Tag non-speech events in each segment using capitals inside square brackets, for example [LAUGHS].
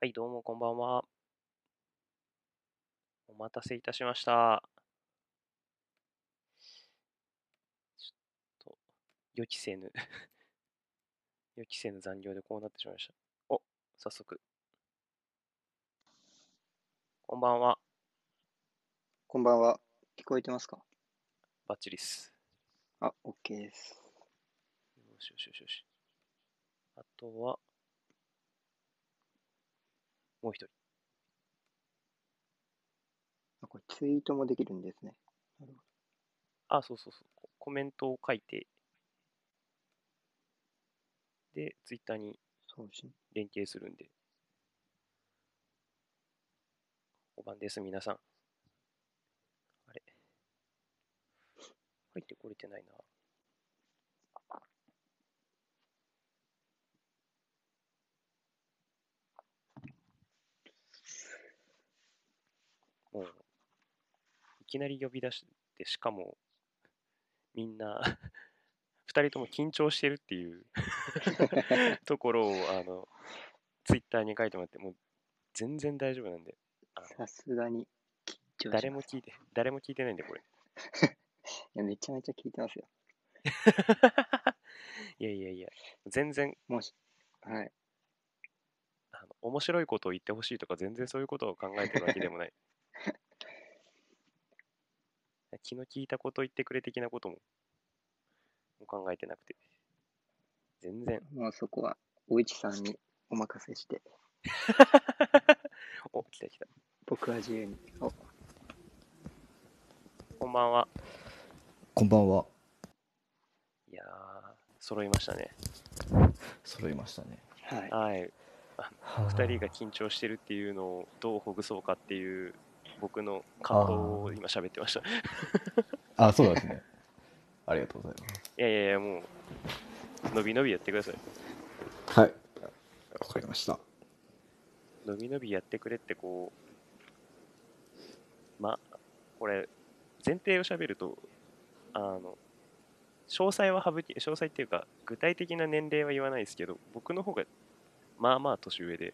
はい、どうもこんばんは。お待たせいたしました。ちょっと、予期せぬ [LAUGHS] 予期せぬ残業でこうなってしまいました。お、早速。こんばんは。こんばんは。聞こえてますか？バッチリっす。あ、OK です。よしよしよしよし。あとは、もう一人。あ、これツイートもできるんですね。なるほあ、そうそうそう。ココメントを書いて、で、ツイッターに。連携するんで。お晩です、皆さん。あれ入ってこれてないな。もう、いきなり呼び出して、しかも、みんな、二人とも緊張してるっていう [LAUGHS] ところを、あの、ツイッターに書いてもらって、もう全然大丈夫なんで、さすがに誰も聞いて、誰も聞いてないんで、これ。[LAUGHS] いや、めちゃめちゃ聞いてますよ。[LAUGHS] いやいやいや、全然、もし、はい。あの面白いことを言ってほしいとか、全然そういうことを考えてるわけでもない。気の利いたことを言ってくれ的なことももう考えてなくて。全然。もうそこは、おいちさんにお任せして、[LAUGHS] お、来た来た。僕は自由に。お、こんばんは。こんばんは。いやー、揃いましたね。揃いましたね。はい。はい。は二人が緊張してるっていうのをどうほぐそうかっていう僕の感動を今喋ってました。いあ、そうなんですね。ありがとうございます。やいやいや、もう、伸び伸びやってください。はい。わかりました。伸び伸びやってくれってこう、ま、これ、前提を喋ると、あの、詳細は省き、詳細っていうか、具体的な年齢は言わないですけど、僕の方が、まあまあ年上で、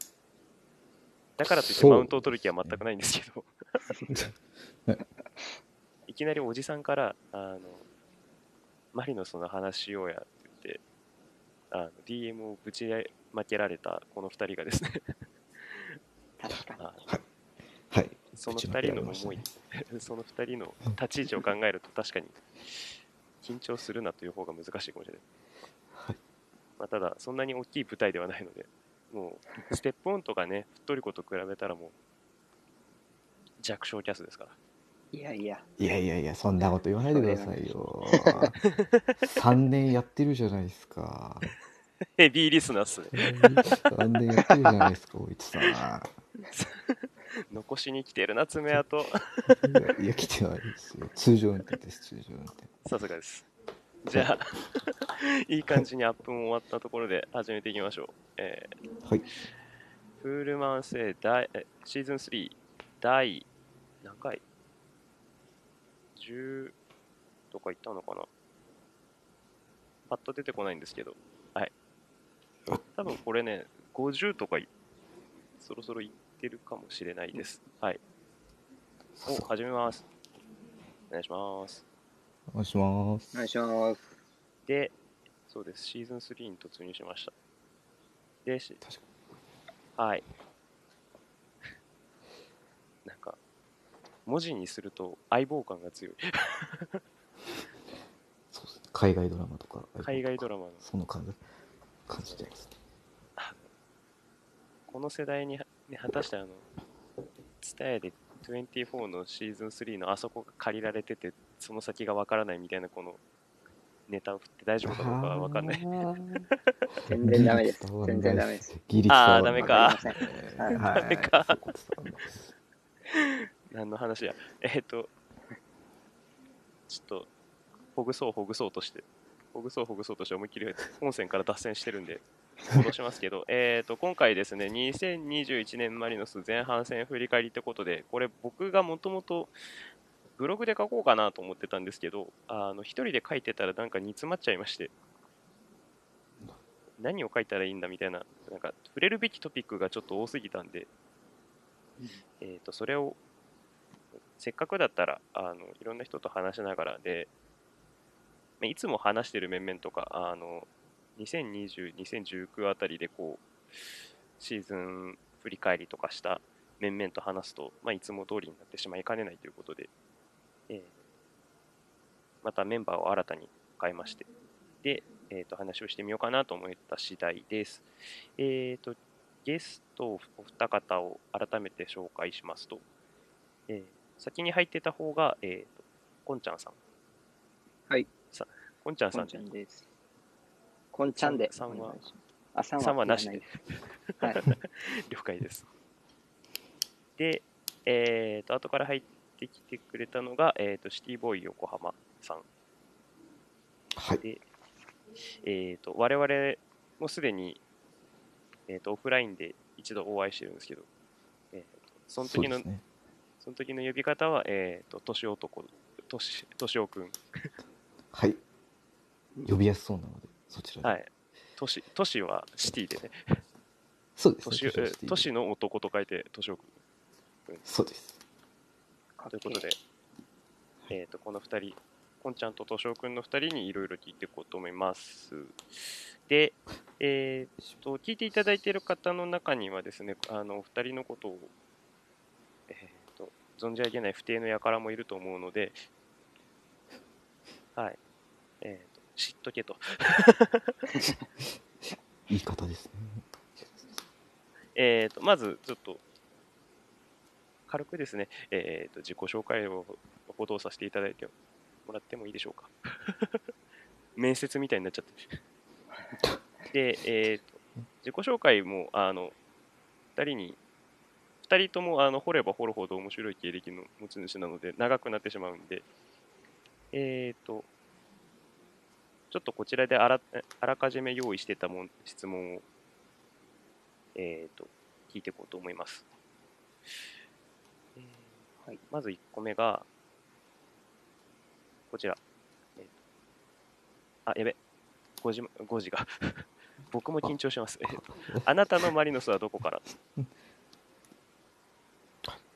だからといってマウントを取る気は全くないんですけど、ね [LAUGHS] いきなりおじさんから、あの、マリノスの話しようやって言って、あの DM をぶちまけられたこの二人がですね、確かに。あはい。そのぶちまけ二人の思い、その二人の立ち位置を考えると確かに緊張するなという方が難しいかもしれない。はい。まあ、ただ、そんなに大きい舞台ではないので、もう、ステップオンとかね、ふっとりこと比べたらもう、弱小キャスですから。いやいや、いやいやいや、そんなこと言わないでくださいよ。[LAUGHS] 3年やってるじゃないですか。ヘビーリスナーっすね。3年やってるじゃないですか、おいちさん。い残しに来てるな、爪痕。や、いや来てないですよ。通常運転です、通常運転。さすがです。じゃあ、[LAUGHS] いい感じにアップも終わったところで始めていきましょう。えーはい。フールマンセ第えシーズン3第何回 ?10 とかいったのかな？パッと出てこないんですけど、はい。多分これね、50とかいそろそろいってるかもしれないです。はい。お、始めます。お願いします。お願いします。お願いします。で、そうです、シーズン3に突入しました。で、し確かはい。[LAUGHS] なんか、文字にすると相棒感が強い。[LAUGHS] そうですね海外ドラマとか。海外ドラマの、その感じ感じてますね。この世代に、ね、果たしてあの、ツタヤで24のシーズン3のあそこが借りられてて、その先がわからないみたいなこのネタを振って大丈夫かどうかはわかんない。全然ダメです。全然ダメです。。あーダメか。ダメか。何の話や。えっ、と、ちょっと、ほぐそうほぐそうとして、ほぐそうほぐそうとして思いっきり本線か。ら脱線してるんで、戻しますけど、えっと、今回ですね、2021年マリノス前半戦振り返りってことで、これ僕がもともとブログで書こうかなと思ってたんですけど、あの、一人で書いてたらなんか煮詰まっちゃいまして、何を書いたらいいんだみたいな、なんか触れるべきトピックがちょっと多すぎたんで、えー、とそれをせっかくだったらあのいろんな人と話しながらで、いつも話してる面々とか、あの2020、2019あたりでこうシーズン振り返りとかした面々と話すと、まあ、いつも通りになってしまいかねないということで、えーまたメンバーを新たに変えまして、で、えー、と話をしてみようかなと思った次第です。えー、とゲストお二方を改めて紹介しますと、えー先に入ってた方が、えー、とこんちゃんさん。はい。さこんちゃんさんこんちゃんです。こんちゃんで。さんはあ、さんはさんはなしで。[LAUGHS] はい。了解です。で、えー、と後から入ってきてくれたのが、えー、とシティボーイ横浜さん。はい。で、えー、と我々もすでに、えー、とオフラインで一度お会いしてるんですけど、えー、とその時のその時の呼び方は、えー、と年男、年年男くん。はい。呼びやすそうなので、そちらで。はい。年年はシティでね、そうですね。年え年をしている年の男と書いて年男くん。そうです。ということでけ、えー、とこの2人、こんちゃんととしおくんの2人にいろいろ聞いていこうと思います。で、えー、と聞いていただいている方の中にはですね、あのお二人のことを、えー、と存じ上げない不定の輩もいると思うので、はい、えー、と知っとけと。[LAUGHS] 言い方ですね。えー、とまずちょっと軽くですね、えー、と自己紹介を報道させていただいてもらってもいいでしょうか？[LAUGHS] 面接みたいになっちゃって。で、えー、と自己紹介もあの2人に2人ともあの掘れば掘るほど面白い経歴の持ち主なので長くなってしまうんで、えー、とちょっとこちらであらあらかじめ用意してたもん質問をえー、と聞いていこうと思います。えーはいまず1個目が、こちら。えーとあ、やべ。5時、5時が。[LAUGHS] 僕も緊張します。あなたのマリノスはどこから？[LAUGHS]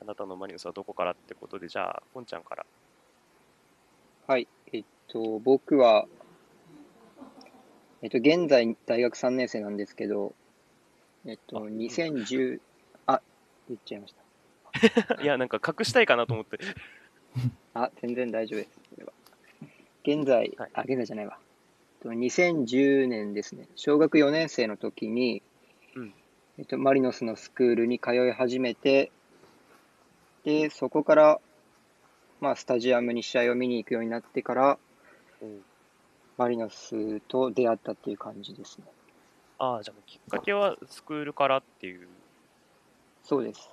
あなたのマリノスはどこからってことで、じゃあ、こんちゃんから。はい。えっと、僕は、えっと、現在大学3年生なんですけど、えっと、あ2010、あ、言っちゃいました。いや、なんか隠したいかなと思って。あ、全然大丈夫です。は現在、はいあ、現在じゃないわ。えっと2010年ですね、小学4年生の時に、うんえっと、マリノスのスクールに通い始めて、で、そこから、まあ、スタジアムに試合を見に行くようになってから、うんマリノスと出会ったっていう感じですね。ああ、じゃあきっかけはスクールからっていう。そうです。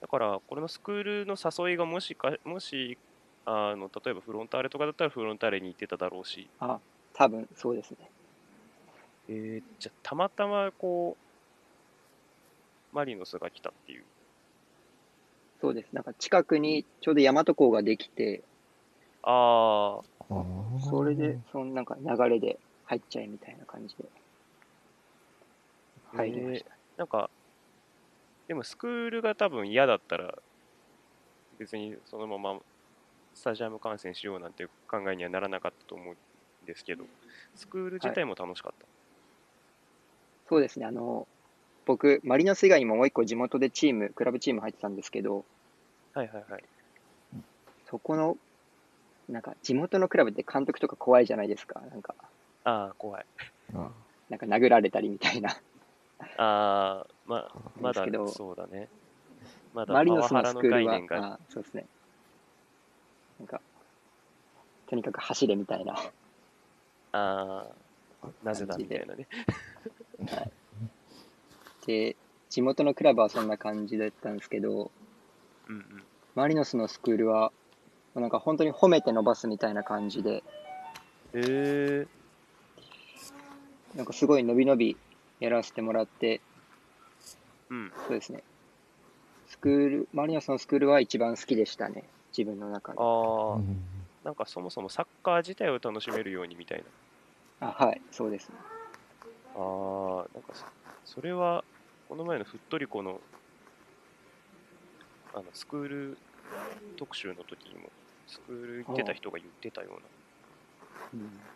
だから、これのスクールの誘いがもしか、もし、あの例えばフロンターレとかだったらフロンターレに行ってただろうし、あ、多分そうですね。えーじゃあたまたまこう、マリノスが来たっていう。そうです。なんか近くにちょうど大和港ができて、ああ、それで、そのなんか流れで入っちゃえみたいな感じで入りました。なんか、でもスクールが多分嫌だったら、別にそのままスタジアム観戦しようなんていう考えにはならなかったと思うんですけど、スクール自体も楽しかった。そうですね。あの、僕、マリノス以外にももう一個地元でチーム、クラブチーム入ってたんですけど、はいはいはい。そこの、なんか地元のクラブって監督とか怖いじゃないですか。なんか、ああ、怖い。あなんか殴られたりみたいな。ああ、ままだそうだね。まだパマリノスのスクールは。あそうですね。なんか、とにかく走れみたいな。ああ、なぜだみたいなね。はい。で、地元のクラブはそんな感じだったんですけど、うんうん。マリノスのスクールは、なんか本当に褒めて伸ばすみたいな感じで、えー、なんかすごい伸び伸びやらせてもらって、うん。そうですね。スクール、マリノスのスクールは一番好きでしたね。自分の中で。ああ、うんなんかそもそもサッカー自体を楽しめるようにみたいな。あはい、そうですね。あー、なんかそ、それは、この前のふっとりこの、あの、スクール特集の時にも、スクール行ってた人が言ってたよううん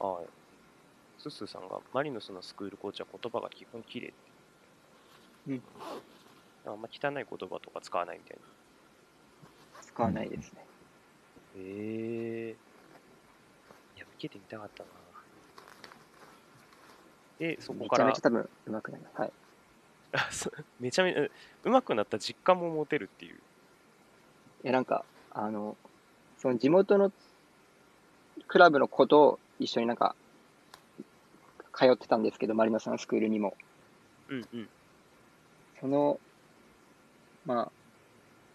な。はい。スッスーさんが、マリノスのスクールコーチは言葉が基本綺麗って。うん。あんま汚い言葉とか使わないみたいな。使わないですね。ええいや、受けてみたかったな。で、そこめちゃから、めちゃ多分上手くなります。はい。めちゃめちゃ、うまくなった実感も持てるっていう。いや、なんか、あの、その地元のクラブの子と一緒になんか、通ってたんですけど、マリノスのスクールにも。うんうん。その、まあ、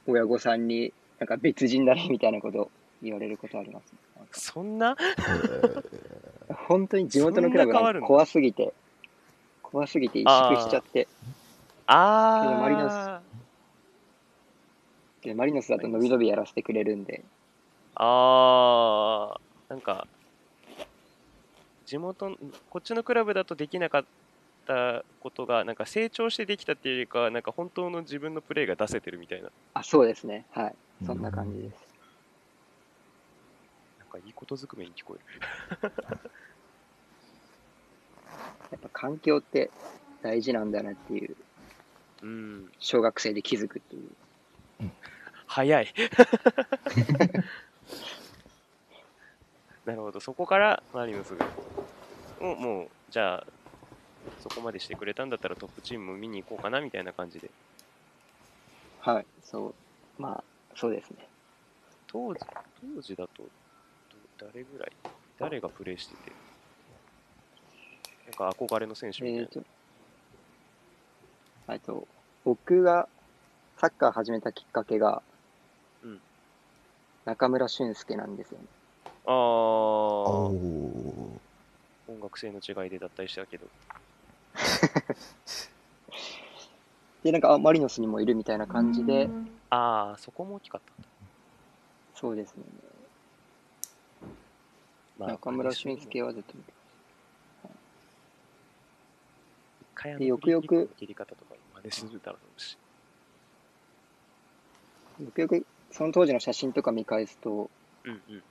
親御さんに、なんか別人だねみたいなこと言われることあります、ね。なんかそんな？え [LAUGHS] ー本当に地元のクラブが怖すぎて、怖すぎて萎縮しちゃって、あー。けどマリノでマリノスだと伸び伸びやらせてくれるんで、あー、なんか、地元の、こっちのクラブだとできなかったことが、なんか成長してできたっていうよりかは、なんか本当の自分のプレーが出せてるみたいな、あ、そうですね。はい。そんな感じです。なんかいいことずくめに聞こえる。[LAUGHS] やっぱ環境って大事なんだなっていう、うん、小学生で気づくっていう。早い。[LAUGHS] なるほど、そこからマリノスが、もう、もうじゃあ、そこまでしてくれたんだったらトップチーム見に行こうかなみたいな感じで。はい。そう。まあ、そうですね。当時、当時だと、ど誰ぐらい？誰がプレイしてて、なんか憧れの選手みたいな。えっ、と、えっと、僕がサッカー始めたきっかけが、うん中村俊輔なんですよね。あー、おー音楽性の違いで脱退したけど。で、なんか、あ、マリノスにもいるみたいな感じで、あー、そこも大きかったんだ。そうですね。ま中村俊輔はずっと見て一回あのでよくよく切り方とか真似するだろうし。よくよくその当時の写真とか見返すと、うんうん。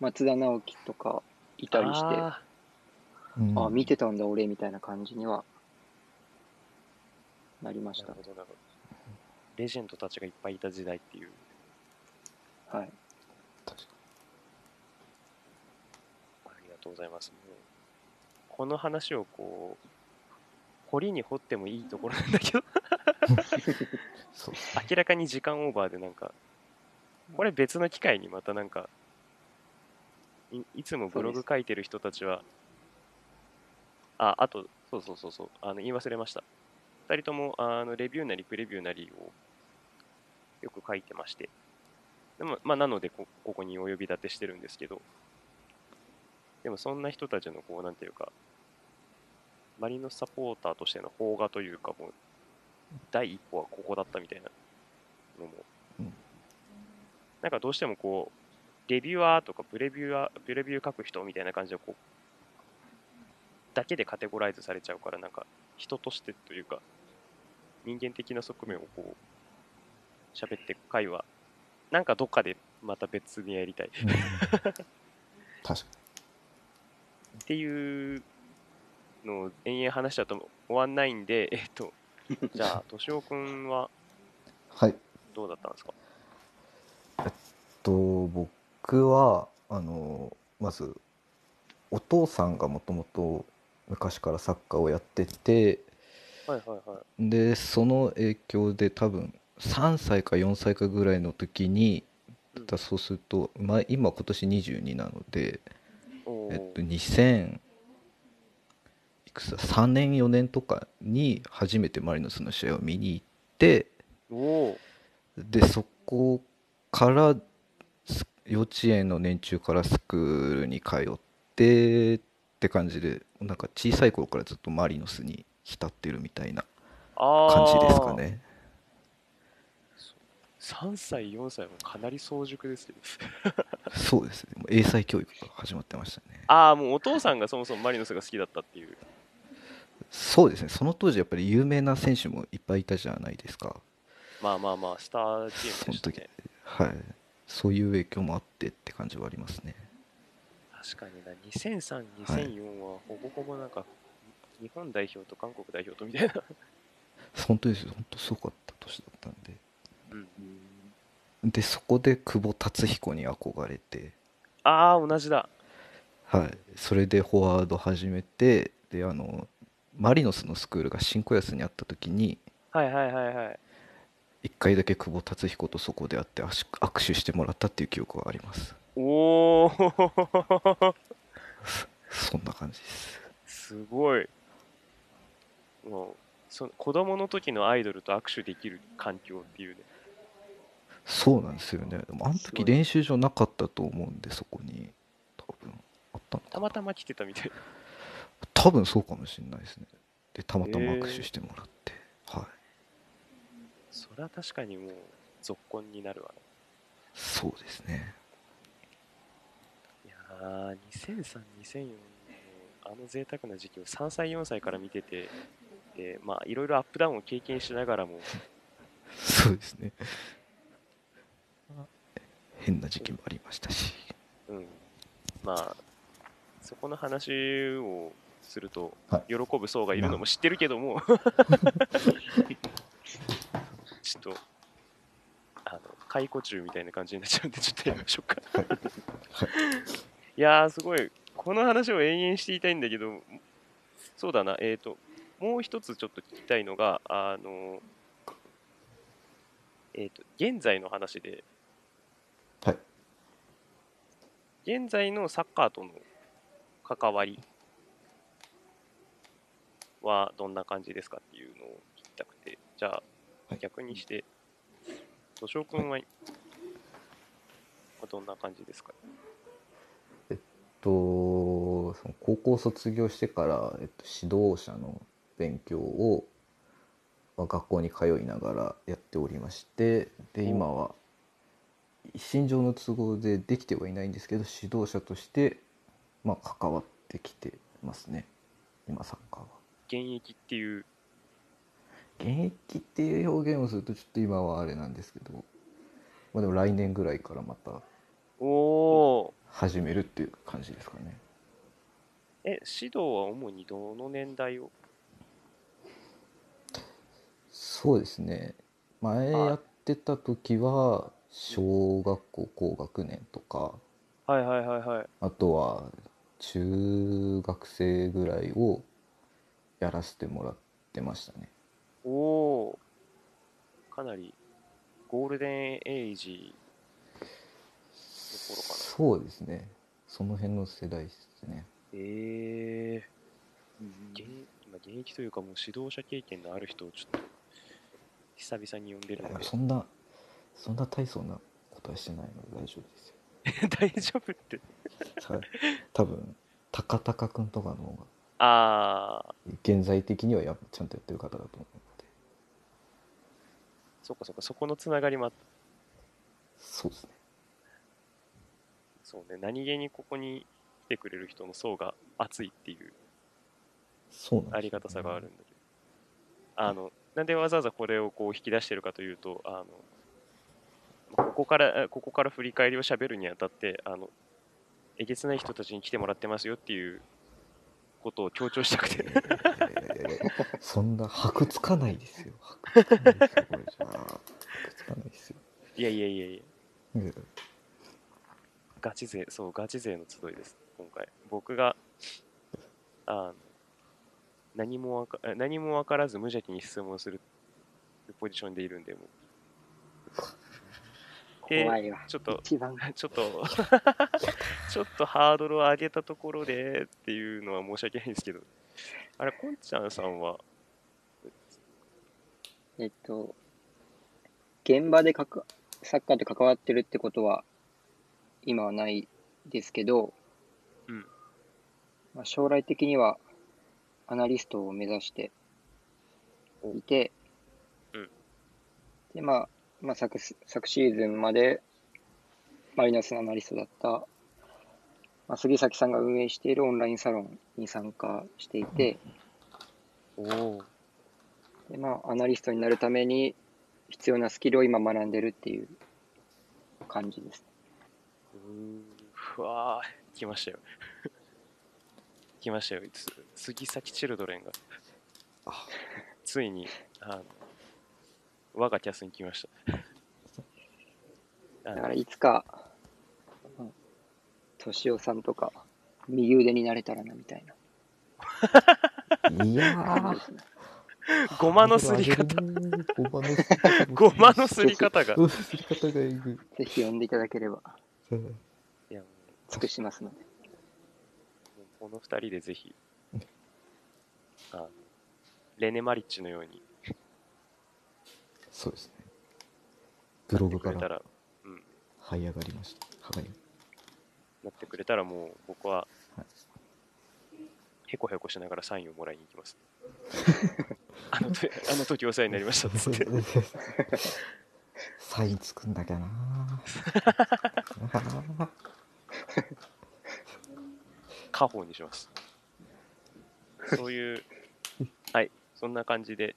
松田直樹とかいたりして、ああうん見てたんだ俺みたいな感じにはなりまーしたなるほどなるほど。レジェンドたちがいっぱいいた時代っていう。はい。確かありがとうございます。もうこの話をこう、掘りに掘ってもいいところなんだけど、[LAUGHS] そう明らかに時間オーバーでなんか、これ別の機会にまたなんか、いいつもブログ書いてる人たちは、あ、あと、そうそうそうそう、あの言い忘れました。二人ともあのレビューなりプレビューなりをよく書いてまして、でもまあ、なのでこ、ここにお呼び立てしてるんですけど、でもそんな人たちのこう、なんていうか、マリノスサポーターとしての邦画というか、もう、第一歩はここだったみたいなのも、うん。なんかどうしてもこう、レビュアーとかプレビュアー、プレビュー書く人みたいな感じでこう、だけでカテゴライズされちゃうから、なんか人としてというか、人間的な側面をこう、喋っていく回は、なんかどっかでまた別にやりたい。うん。[LAUGHS] 確かっていうのを延々話しちゃうと終わんないんで、えっと、[LAUGHS] じゃあ、としおくんははい。どうだったんですか？と僕はあのまずお父さんがもともと昔からサッカーをやっててはいはいはい。でその影響で多分3歳か4歳かぐらいの時にうん。だそうすると、まあ、今今年22なので、えっと、2000いくつだ3年4年とかに初めてマリノスの試合を見に行ってでそこからす幼稚園の年中からスクールに通ってって感じでなんか小さい頃からずっとマリノスに浸ってるみたいなあ感じですーかね。3歳、4歳もかなり早熟ですけど。そうですねもう英才教育が始まってましたねああ、もうお父さんがそもそもマリノスが好きだったっていう。そうですねその当時やっぱり有名な選手もいっぱいいたじゃないですかまあまあまあ、スターチームでしたね。はいそういう影響もあってって感じはありますね。確かにな、2003、2004はほぼほぼなんか、日本代表と韓国代表とみたいな。本当ですよ。本当すごかった年だったんで。うん、でそこで久保達彦に憧れて。ああ、同じだ。はい。それでフォワード始めてであのマリノスのスクールが新小安にあった時にはいはいはいはい。1回だけ久保達彦とそこで会って握手握手してもらったっていう記憶はあります。おおそんな感じです。すごい。もう、その子供の時のアイドルと握手できる環境っていうね。そうなんですよね。でもあの時練習場なかったと思うんでそこに。多分あったのたまたま来てたみたい。な。多分そうかもしれないですね。でたまたま握手してもらって、はいそれは確かにもう、続婚になるわね。そうですね。いやー、2003、2004のあの贅沢な時期を3歳、4歳から見てて、でまあ、いろいろアップダウンを経験しながらも、そうですね。変な時期もありましたし。うん、まあ、そこの話をすると、は喜ぶ層がいるのも知ってるけども、[LAUGHS] ちょっと、あの、解雇中みたいな感じになっちゃうんで、ちょっとやめましょうか。はい。いやー、すごい、この話を延々していたいんだけど、そうだな、えっ、と、もう一つちょっと聞きたいのが、あの、えっ、と、現在の話で、はい。現在のサッカーとの関わりはどんな感じですかっていうのを聞きたくて、じゃあはい逆にして、土生君はどんな感じですか？とその高校卒業してから、えっと、指導者の勉強を、まあ、学校に通いながらやっておりましてで今は一身上の都合でできてはいないんですけど指導者として、まあ、関わってきてますね。今サッカーは。現役っていう、現役っていう表現をするとちょっと今はあれなんですけど、まあ、でも来年ぐらいからまたおお始めるっていう感じですかね。ー、え、指導は主にどの年代を？そうですね前はいやってた時は小学校高学年とかはいはいはいはい。あとは中学生ぐらいをやらせてもらってましたねおおー、かなりゴールデンエイジの頃かな。そうですね。その辺の世代ですね。ええ現今現役というかもう指導者経験のある人をちょっと久々に呼んでるので。そんなそんな大層なことはしてないので大丈夫ですよ。[LAUGHS] 大丈夫って。はい多分高高くんとかの方がああ現在的にはやちゃんとやってる方だと思うそっかそっかそこのつながりもあった。そうですね。そうね何気にここに来てくれる人の層が厚いっていうそうありがたさがあるんだけど。あのなんでわざわざこれをこう引き出してるかというとあのここからここから振り返りをしゃべるにあたってあのえげつない人たちに来てもらってますよっていうことを強調したくて。そんな箔つかないですよ箔つかないですよ。これじゃあ箔つかないですよ。いやいやいやいや。いやガチ勢そうガチ勢の集いです今回。僕があの何もわか何も分からず無邪気に質問するポジションでいるんでもうちょっと。ちょっと [LAUGHS] ちょっとハードルを上げたところでっていうのは申し訳ないんですけど。あれこんちゃんさんは？えっと、現場でかかサッカーと関わってるってことは、今はないですけど、うん。まあ、将来的には、アナリストを目指していて、うん。で、まあ、まあ昨す、昨シーズンまでマリノスのアナリストだった、まあ、杉崎さんが運営しているオンラインサロンに参加していて、おお。でまあ、アナリストになるために必要なスキルを今学んでるっていう感じです。うわー、来ましたよ。[LAUGHS] 来ましたよ。つ杉崎チルドレンがあついにあの我がキャスに来ました。だからいつか、うん敏夫さんとか、右腕になれたらなみたい [LAUGHS] いやーな感じですね。[LAUGHS] ごまのすり方。ごまのすり方が。ぜひ呼んでいただければうんいやも尽くしますので。うこの二人でぜひ、あのレネ・マリッチのようにそうですねブログからうん、這い上がりましたはがりなってくれたらもう僕ははい、へこへこしながらサインをもらいに行きます。[LAUGHS] あのとあの時お世話になりましたっつって。サインつくんだけどな [LAUGHS] 家宝にします。そういう、はい、そんな感じで、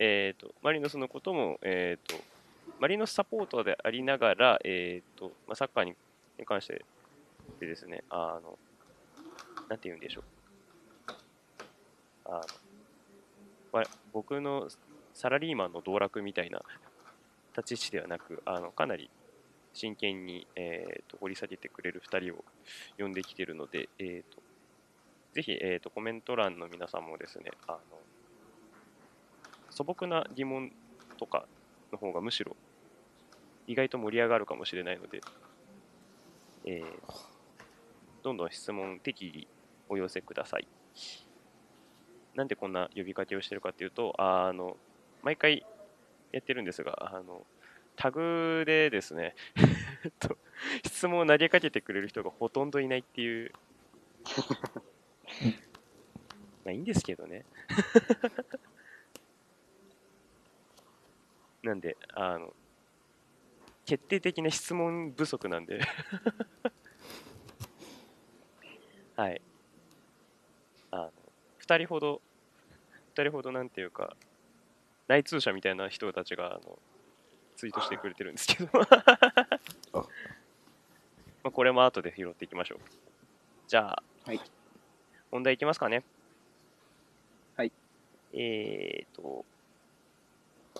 えっ、と、マリノスのことも、えっ、と、マリノスサポーターでありながら、えっ、と、まあ、サッカーに関してでですね、あの、なんて言うんでしょう。あの、僕のサラリーマンの道楽みたいな立ち位置ではなく、あの、かなり真剣に、えー、と掘り下げてくれる2人を呼んできているので、えー、とぜひ、えー、とコメント欄の皆さんもですねあの素朴な疑問とかの方がむしろ意外と盛り上がるかもしれないので、えーどんどん質問適宜お寄せください。なんでこんな呼びかけをしてるかっていうと、あの毎回やってるんですが、あのタグでですね、[LAUGHS] と質問を投げかけてくれる人がほとんどいないっていう。[LAUGHS] まあいいんですけどね。なんで、あの、決定的な質問不足なんで。[LAUGHS] はい。あの、二人ほど、二人ほどなんていうか、内通者みたいな人たちが、あの、ツイートしてくれてるんですけど。[LAUGHS] [LAUGHS] まあこれも後で拾っていきましょう。じゃあ、はい本題いきますかね。はい。えーと、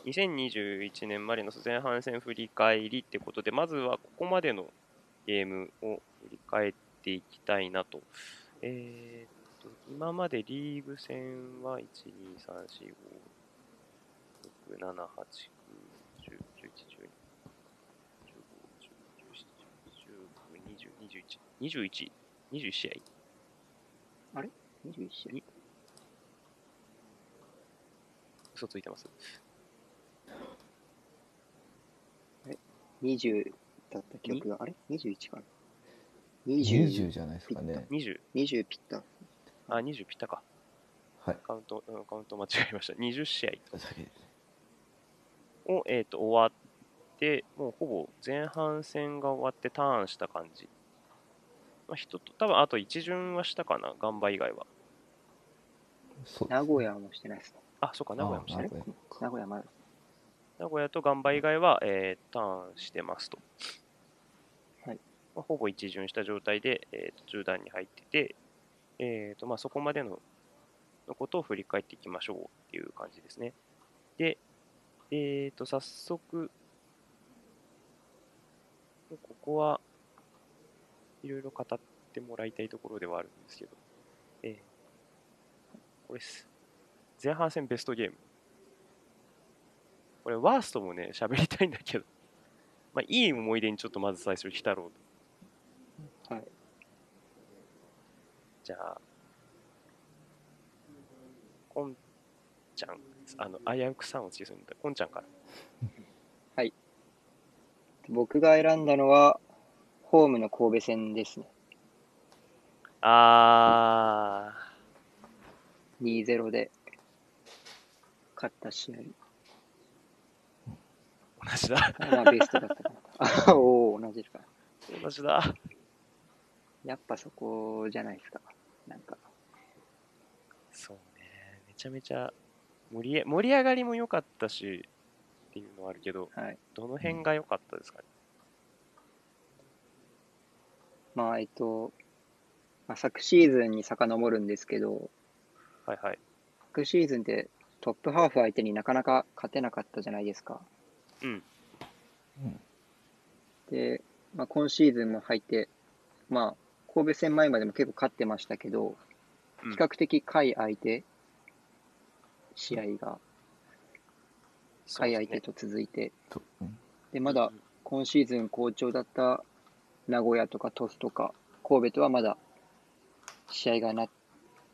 2021年マリノス前半戦振り返りってことで、まずはここまでのゲームを振り返っていきたいなと。えーと、今までリーグ戦は1、2、3、4、5、6、7、8、9、10、11、12、15、16、17、18、19、20、21、21、21試合。あれ21試合嘘ついてます。20だった記憶が、あれ ?21 かな？20 20、じゃないですかね20、20ピッタ。あ、20ピッタか。はいカウント、うんカウント間違えました。20試合を、えー、と終わって、もうほぼ前半戦が終わってターンした感じ。まあ、人と、多分あと一巡はしたかな、ガンバ以外は。そう名古屋もしてないですね。あ、そうか、名古屋もしたね。あ名古屋名古屋まだ。名古屋とガンバ以外は、えーターンしてますと。はいまあ、ほぼ一巡した状態で、えーと中段に入ってて、えーとまあ、そこまでののことを振り返っていきましょうっていう感じですね。で、えー、と早速、ここはいろいろ語ってもらいたいところではあるんですけど、えーこれです。前半戦ベストゲーム。これ、ワーストもね、喋りたいんだけど、まあ、いい思い出にちょっとまず最初に浸ろうと。はい。じゃあ、こんちゃん、あの、危うくさんを小さいんだ。こんちゃんから。[LAUGHS] 僕が選んだのは、ホームの神戸戦ですね。あ2-0で勝った試合ー、同じだ。がまあベストだったかな。あ [LAUGHS] おお、同じかな。同じだ。やっぱそこじゃないですか。なんか、そうね。めちゃめちゃ盛り盛り上がりも良かったし、っていうのはあるけど、はい。どの辺が良かったですかね？まあ、えっと、まあ、昨シーズンに遡るんですけど、はいはい。昨シーズンってトップハーフ相手になかなか勝てなかったじゃないですか。うん。で、まあ、今シーズンも入って、まあ、神戸戦前までも結構勝ってましたけど、うん。比較的下位相手、試合が下位相手と続いて、で、まだ今シーズン好調だった名古屋とか鳥栖とか神戸とはまだ試合がな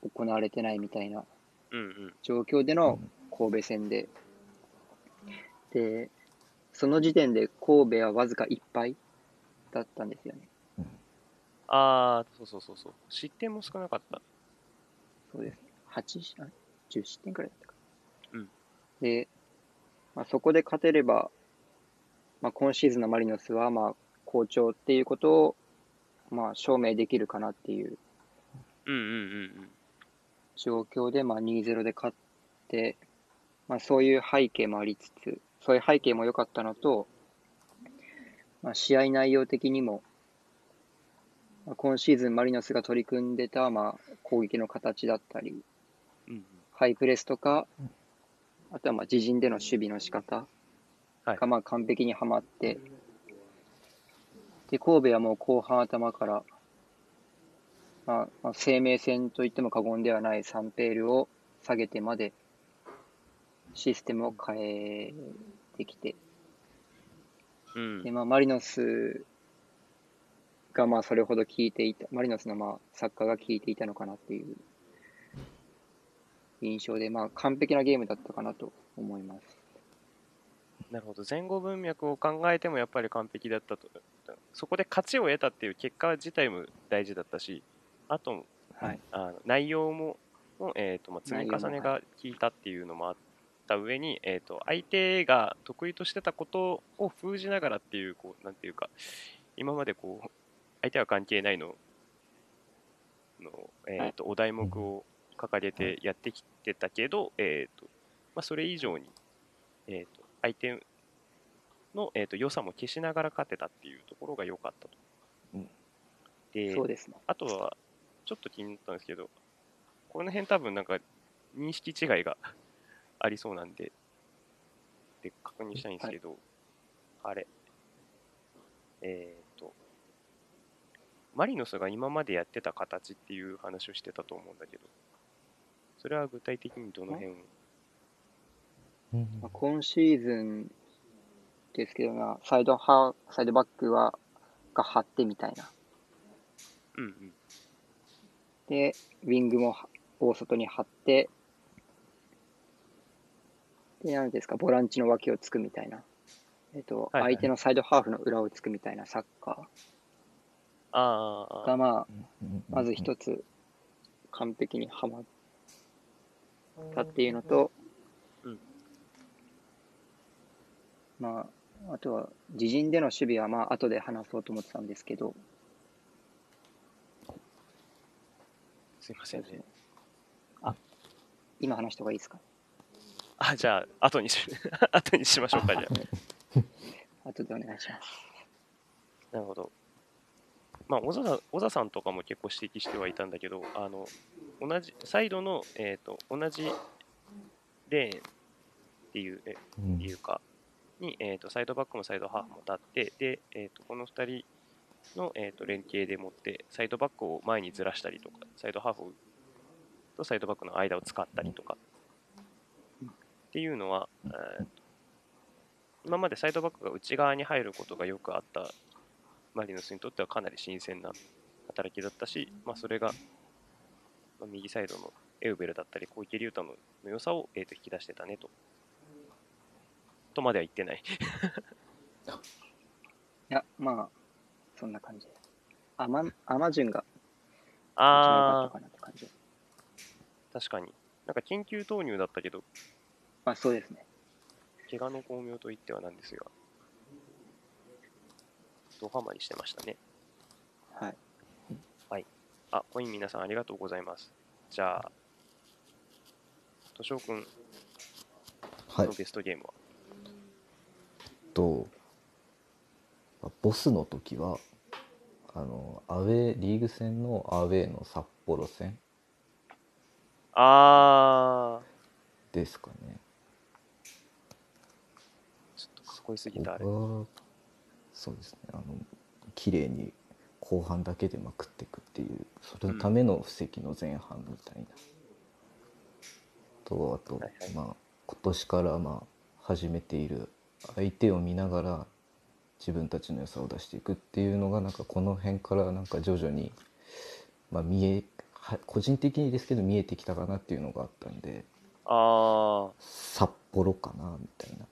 行われてないみたいな。状況での神戸戦で、で、その時点で神戸はわずか1敗だったんですよね。ああ、そうそうそうそう。失点も少なかった。そうです。8、あ10失点くらいだったか。うんで、まあ、そこで勝てれば、まあ、今シーズンのマリノスは、まあ、好調っていうことを、まあ、証明できるかなっていううんうんうんうん。状況で、まあ、2-0で勝って、まあ、そういう背景もありつつ、そういう背景も良かったのと、まあ、試合内容的にも、まあ、今シーズンマリノスが取り組んでた、まあ、攻撃の形だったり、ハイプレスとか、あとはまあ自陣での守備の仕方はい。がまあ完璧にはまって、で、神戸はもう後半頭から、まあ、まあ生命線といっても過言ではないサンペールを下げてまでシステムを変えてきて、うんで、まあ、マリノスがまあそれほど効いていた、マリノスのまあサッカーが効いていたのかなっていう印象で、まあ完璧なゲームだったかなと思います。なるほど。前後文脈を考えてもやっぱり完璧だったと。そこで勝ちを得たっていう結果自体も大事だったし、あと、はい。あの内容も、もえーとまあ、積み重ねが効いたっていうのもあった上に、えー、と相手が得意としてたことを封じながらっていう、こうなんていうか、今までこう相手は関係ないのの、えーとお題目を掲げてやってきてたけど、えーとまあ、それ以上に、えー、と相手の、えー、と良さも消しながら勝てたっていうところが良かったと。うんでそうですね。あとは、ちょっと気になったんですけど、この辺多分なんか認識違いがありそうなんで、で、確認したいんですけど、あれ、えっ、と、マリノスが今までやってた形っていう話をしてたと思うんだけど、それは具体的にどの辺？うんまあ、今シーズンですけどな、サイドハーサイドバックはが張ってみたいな。うんうん。で、ウィングもは大外に張って、で、なんですか、ボランチの脇をつくみたいな。えっと、はいはい。相手のサイドハーフの裏をつくみたいなサッカあー。が、まあ、うん。まず一つ完璧にはまったっていうのと、うん。まあ、あとは自陣での守備はまあ後で話そうと思ってたんですけど、すいませんね。あ、今話した方がいいですか？あ、じゃあ、後にし、[LAUGHS] 後にしましょうか、じゃあ。[LAUGHS] 後でお願いします。なるほど。まあ、小沢小沢さんとかも結構指摘してはいたんだけど、あの同じサイドの、えー、と同じレーンっていうえうんっていうか、に、えー、とサイドバックもサイドハーフも立って、でえー、とこの2人の、えー、と連携でもって、サイドバックを前にずらしたりとか、サイドハーフとサイドバックの間を使ったりとか、っていうのは、えーと今までサイドバックが内側に入ることがよくあったマリノスにとってはかなり新鮮な働きだったし、まあ、それが、まあ右サイドのエウベルだったり小池龍太のの良さを、えー、と引き出してたねと。とまでは言ってない。[LAUGHS] いや、まあ、そんな感じです。アマアマジュンがあったかなって感じ。ー、確かに。なんか緊急投入だったけど、まあそうですね。怪我の巧妙と言ってはなんですが。ドハマりしてましたね。はい。あ、コイン皆さんありがとうございます。じゃあ、としおくんはいのベストゲームは、とまあボスの時はあのアウェーリーグ戦のアウェーの札幌戦あですかねー、ちょっとかっこいいすぎた、あれ。そうですね。あの綺麗に後半だけでまくっていくっていうそれのための布石の前半みたいな、とあと、はいはい。まあ今年からまあ始めている相手を見ながら自分たちの良さを出していくっていうのがなんかこの辺からなんか徐々に、まあ、見えは個人的にですけど見えてきたかなっていうのがあったんであ札幌かなみたいな。感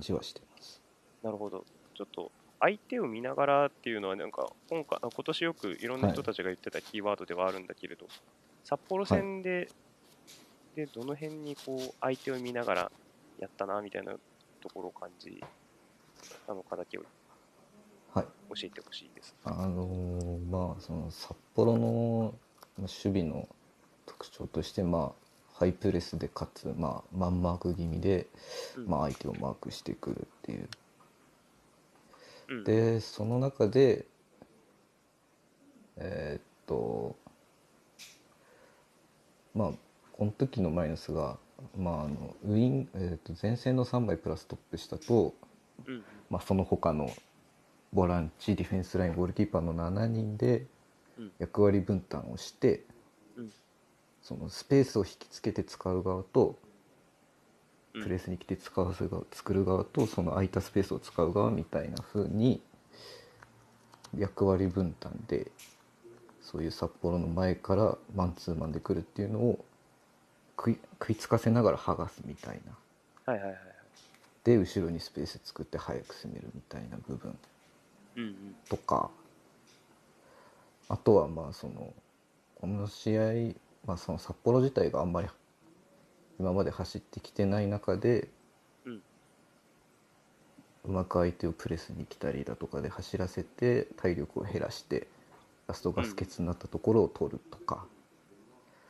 じはしてます。ー、なるほど。ちょっと、相手を見ながらっていうのは、なんか、今回、あ今年よくいろんな人たちが言ってたキーワードではあるんだけれど、札幌戦で、で、どの辺にこう、相手を見ながらやったな、みたいなところを感じたのかだけをはい教えてほしいです。あのーまあその札幌のまあ守備の特徴としてまあハイプレスでかつまあマンマーク気味で、うん。まあ、相手をマークしてくるっていう。うん、でその中でえーっとまあこの時のマイナスが、まあ、あのウィン、えーっと前線の3枚プラストップしたと、うん、まあ、その他のボランチディフェンスラインゴールキーパーの7人でうん。役割分担をして、うんそのスペースを引きつけて使う側とうんプレスに来て使わせが作る側とその空いたスペースを使う側みたいな風に役割分担でそういう札幌の前からマンツーマンで来るっていうのを食い食いつかせながら剥がすみたいなはいはいはいはい。で後ろにスペース作って早く攻めるみたいな部分うんうん。とかあとはまあそのこの試合、まあ、その札幌自体があんまり今まで走ってきてない中で、うんうまく相手をプレスに来たりだとかで走らせて体力を減らしてラストガス欠になったところを取るとか、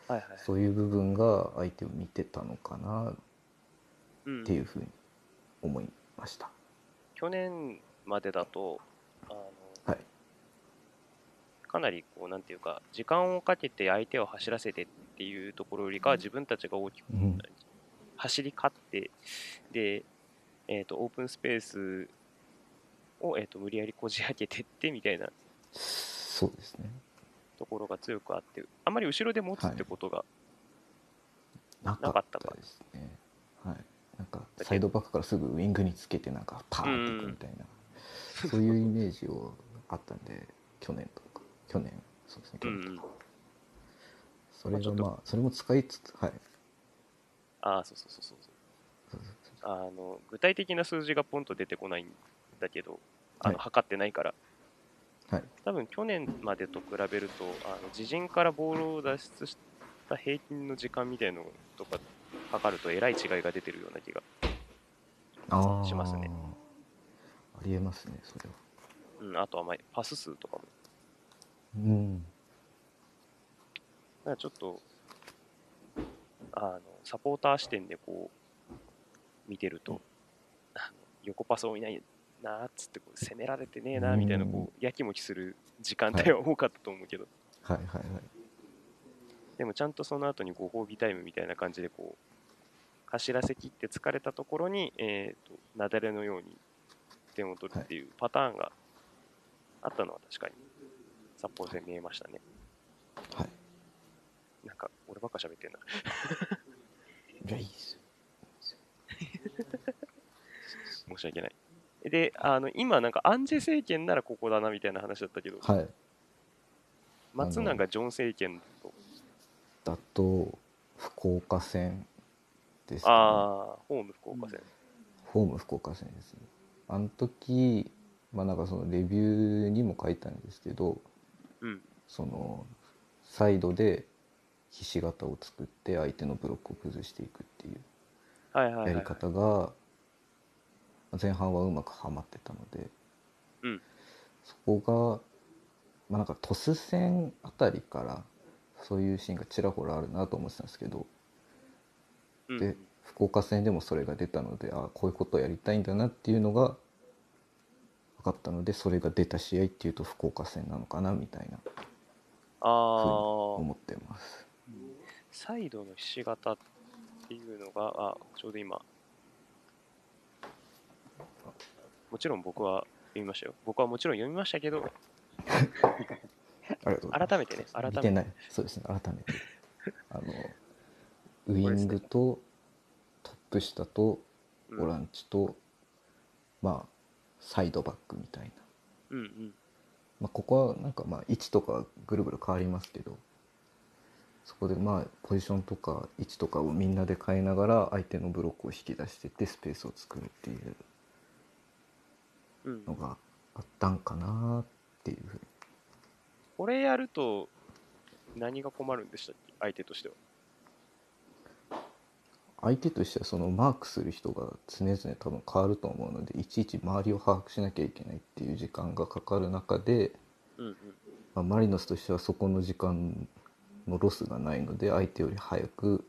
はいはい。そういう部分が相手を見てたのかなうんっていうふうに思いました。去年までだと、あのはい、かなりこう、なんていうか、時間をかけて相手を走らせてっていうところよりかは、自分たちが大きくうん走り勝って、で、えー、とオープンスペースを、えー、と無理やりこじ開けてってみたいなそうですね。ところが強くあって、あんまり後ろで持つってことが、なかったかたですね。はい。なんかサイドバックからすぐウィングにつけてなんかパーンっていくみたいな、そういうイメージをあったんで去年と。か去年。そうですね去うんうん。それがまあそれも使いつつはい。ああ、そうそうそうそう。あの具体的な数字がポンと出てこないんだけど、あのはい。測ってないから、はい。多分去年までと比べると、あの自陣からボールを脱出した平均の時間みたいのとか測ると、えらい違いが出てるような気が、しますね。ありえますねそれは。うん、あとはまあパス数とかも。うん。ちょっと、あのサポーター視点でこう見てると、あの横パス多いないなーっつってこう攻められてねえなーみたいなこうやきもきする時間帯は多かったと思うけど、はい。はい。はい。でもちゃんとその後にご褒美タイムみたいな感じでこう走らせきって疲れたところに、えー、と雪崩のように点を取るっていうパターンがあったのは確かに札幌戦見えましたね。はいなんか俺ばっか喋ってんな。いやいいですよ申し訳ない。で、あの今、なんかアンジェ政権ならここだなみたいな話だったけど、はい松永ジョン政権と、だと福岡戦ですかねああ、ホーム福岡戦。ホーム福岡戦ですねあの時まあなんかそのレビューにも書いたんですけどうん。そのサイドでひし形を作って相手のブロックを崩していくっていう。やり方が前半はうまくはまってたので、うんそこが、まあ、なんか鳥栖戦あたりからそういうシーンがちらほらあるなと思ってたんですけどうんで福岡戦でもそれが出たのであこういうことをやりたいんだなっていうのが分かったのでそれが出た試合っていうと福岡戦なのかなみたいなああ思ってます。サイドのひし形っていうのが、あ、ちょうど今。もちろん僕は読みましたよ。僕はもちろん読みましたけど、改めてね、改めて。そうですね改めて [LAUGHS] あのウイングとトップ下とうんボランチと、まあサイドバックみたいな、うんうん。まあ、ここはなんかまあ位置とかぐるぐる変わりますけどそこでまあポジションとか位置とかをみんなで変えながら相手のブロックを引き出してってスペースを作るっていううんのがあったんかなっていうふうにこれやると何が困るんでしたっけ？相手としては。相手としてはそのマークする人が常々多分変わると思うのでいちいち周りを把握しなきゃいけないっていう時間がかかる中で、うんうん。まあ、マリノスとしてはそこの時間のロスがないので相手より早く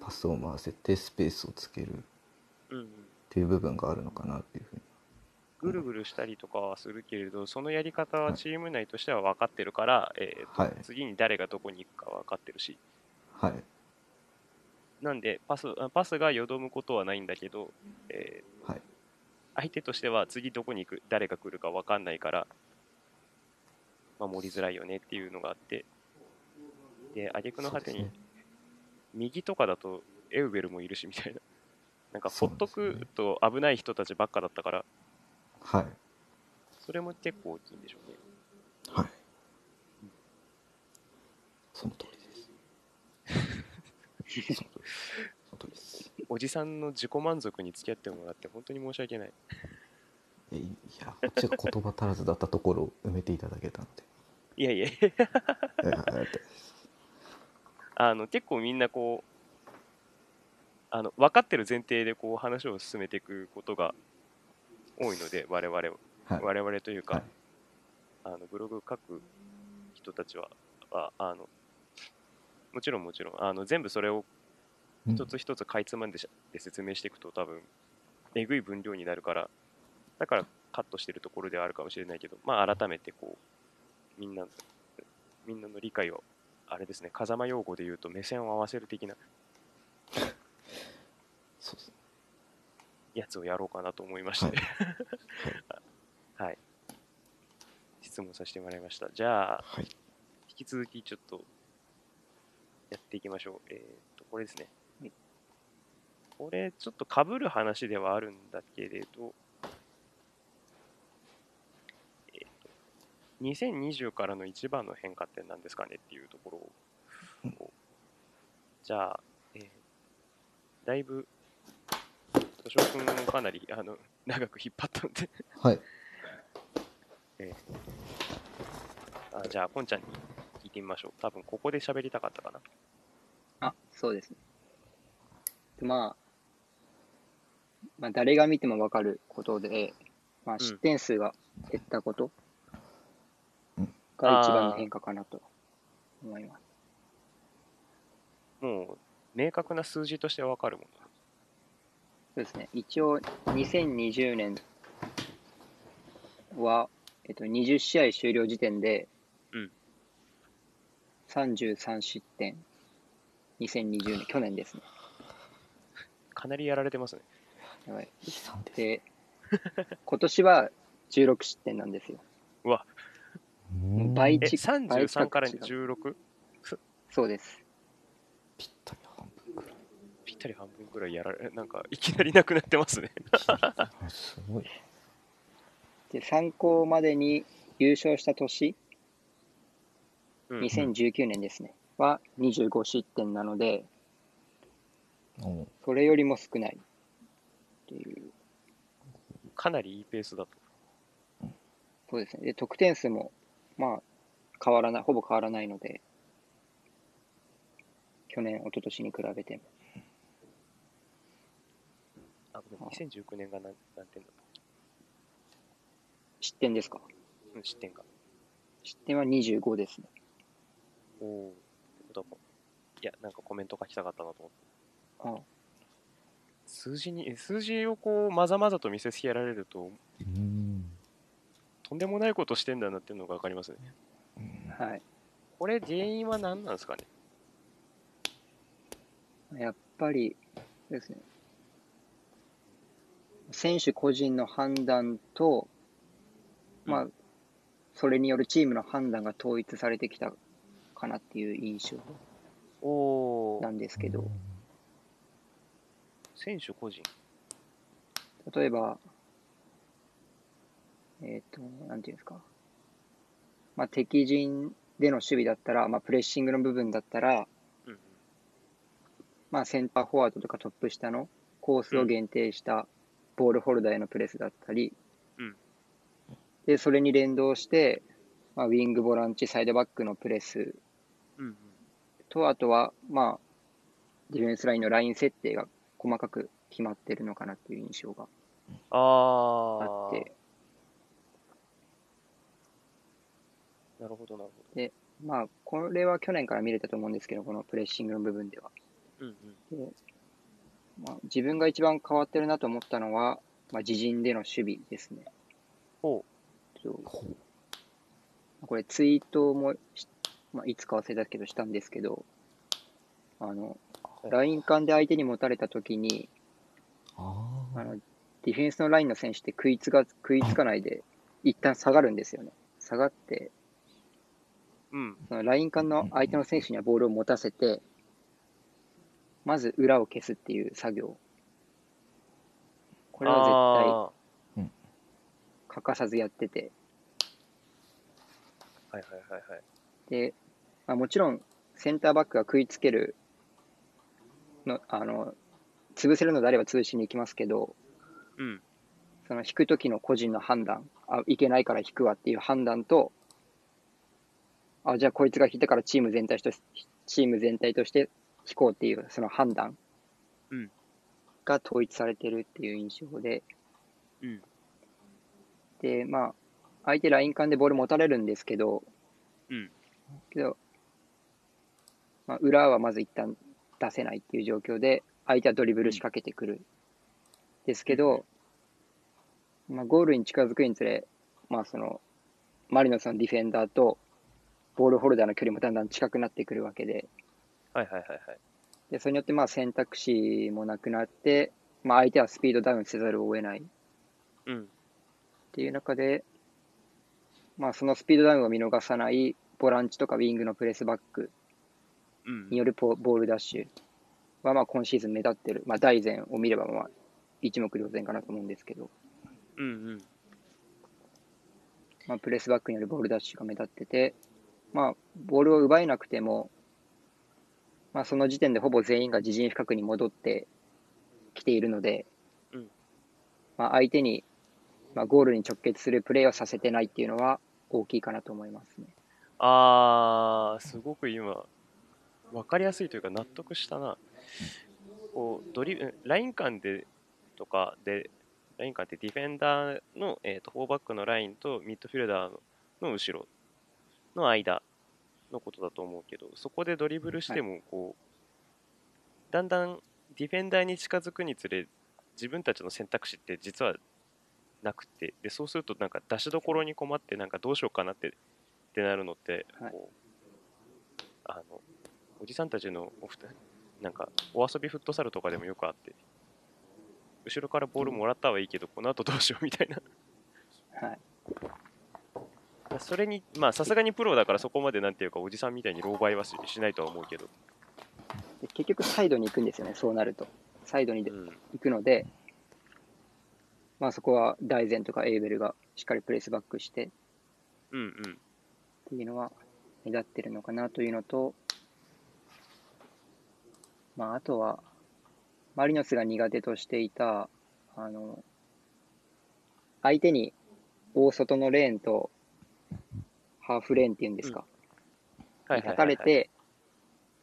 パスを回せてスペースをつけるっうんうん、ていう部分があるのかなっていうふうに。ぐるぐるしたりとかはするけれど、そのやり方はチーム内としては分かってるから、えーとはい。次に誰がどこに行くか分かってるし、はいなんでパスあパスがよどむことはないんだけど、えーはい。相手としては次どこに行く、誰が来るか分かんないから、守りづらいよねっていうのがあって、で、挙句の果てに、ね。右とかだとエウベルもいるしみたいな。[LAUGHS] なんかほっとくと危ない人たちばっかだったから、はい。それも結構大きいんでしょうね。はい。その通りですその通りですその通りです [LAUGHS] おじさんの自己満足に付き合ってもらって本当に申し訳ない。いやこっちが言葉足らずだったところを埋めていただけたので。いやいや、あの結構みんなこう、あの分かってる前提でこう話を進めていくことが多いので、我々は、はい我々というか、はいあのブログ書く人たちは、はあのもちろんもちろん。あの全部それをうん。一つ一つかいつまんでしで説明していくと多分えぐい分量になるからだからカットしてるところではあるかもしれないけどまあ改めてこうみんなみんなの理解をあれですね風間用語で言うと目線を合わせる的なやつをやろうかなと思いまして、はい、質問させてもらいました。じゃあはい。引き続きちょっとやっていきましょう。えーっとこれですね。はい。これちょっとかぶる話ではあるんだけれど。えーっと2020からの一番の変化って何ですかねっていうところを。じゃあ、えーだいぶ敏夫君かなりあの長く引っ張ったので。はい。あじゃあポンちゃんに。聞いてみましょう多分ここで喋りたかったかなあ、そうですね。でまあ、まあ、誰が見てもわかることで、まあ、失点数が減ったことうんが一番の変化かなと思います。もう明確な数字としてわかるもんなそうですね。一応、2020年は、えっと、20試合終了時点で、うん33失点。2020年、去年ですね。かなりやられてますねやばい。で今年は16失点なんですよ。うわ倍えち倍近33からく違う 16? そうです。ぴったり半分くらいぴったり半分くらいやられなんかいきなりなくなってますねあ [LAUGHS] すごいで、参考までに優勝した年、うん2019年ですね、は25失点なので、おそれよりも少ない。っていう、かなりいいペースだと。そうですね。で、得点数も、まあ、変わらない、ほぼ変わらないので、去年、一昨年に比べても。あごめん2019年が何何点だっ失点ですか？うん失点が。失点は25ですね。おお。ってことはもういや、なんかコメント書きたかったなと思って。あ数字に、え数字をこう、まざまざと見せつけられると、うんとんでもないことしてんだなっていうのがわかりますね。はい。これ原因は何なんですかね？やっぱりですね、選手個人の判断と、まあ、それによるチームの判断が統一されてきたかなっていう印象な。んですけど、選手個人。例えば、えっ、と、なんていうんですか、まあ、敵陣での守備だったら、まあ、プレッシングの部分だったら、うんうん。まあ、センターフォワードとかトップ下のコースを限定したボールホルダーへのプレスだったり、うんでそれに連動して、まあ、ウィング、ボランチ、サイドバックのプレス。と、あとは、まあ、ディフェンスラインのライン設定が細かく決まってるのかなっていう印象があって、なるほど、なるほど。まあ、これは去年から見れたと思うんですけど、このプレッシングの部分では。うんうん。でまあ、自分が一番変わってるなと思ったのは、まあ、自陣での守備ですね。ほそうこれツイートもし、まあ、いつか忘れたけどしたんですけど、あの、はいライン間で相手に持たれたときに、ああの、ディフェンスのラインの選手って食いつが、食いつかないで、一旦下がるんですよね。下がって、う。うん。そのライン間の相手の選手にはボールを持たせて、まず裏を消すっていう作業。これはは絶対欠かさずやってて、対。はいはいはいはい。で、まあ、もちろんセンターバックが食いつけるの、あの、潰せるのであれば潰しに行きますけど、うん。その引く時の個人の判断、あ、いけないから引くわっていう判断と、あ、じゃあこいつが引いたからチーム全体としチーム全体として引こうっていうその判断うんが統一されてるっていう印象で、うん。で、まあ、相手ライン間でボール持たれるんですけど、うん。けど、まあ、裏はまず一旦出せないっていう状況で、相手はドリブル仕掛けてくる。ですけど、まあ、ゴールに近づくにつれ、まあ、その、マリノスのディフェンダーと、ボールホルダーの距離もだんだん近くなってくるわけで、はいはいはいはい。でそれによってまあ選択肢もなくなって、まあ、相手はスピードダウンせざるを得ないっうん。ていう中で、まあ、そのスピードダウンを見逃さないボランチとかウィングのプレスバックうんに。よるポボールダッシュはまあ今シーズン目立ってる、まあ、大前を見ればまあ一目瞭然かなと思うんですけど、うんうん。まあ、プレスバックによるボールダッシュが目立ってて、まあ、ボールを奪えなくても、まあ、その時点でほぼ全員が自陣深くに戻ってきているので、うんまあ、相手に、まあ、ゴールに直結するプレーをさせてないっていうのは大きいかなと思いますね。あー、すごく今、わかりやすいというか納得したな。こうドリうんライン間でとかで、ライン間ってディフェンダーの、えー、と4バックのラインとミッドフィルダーのの後ろの間のことだと思うけど、そこでドリブルしてもこう、だんだんディフェンダーに近づくにつれ、自分たちの選択肢って実はなくて、でそうするとなんか出しどころに困って、なんかどうしようかなってってなるのって、はい。こうあのおじさんたちのおふたなんかお遊びフットサルとかでもよくあって後ろからボールもらったはいいけどこの後どうしようみたいな。はい。[LAUGHS] それにまあさすがにプロだからそこまでなんていうかおじさんみたいに狼狽はししないとは思うけど、で結局サイドに行くんですよね、そうなると。サイドにでうん、行くので、まあそこは大前とかエーベルがしっかりプレスバックしてっうんうんていうのは目立ってるのかなというのと、まああとは、マリノスが苦手としていた、あの、相手に大外のレーンとハーフレーンっていうんですか、はいはい立たれて、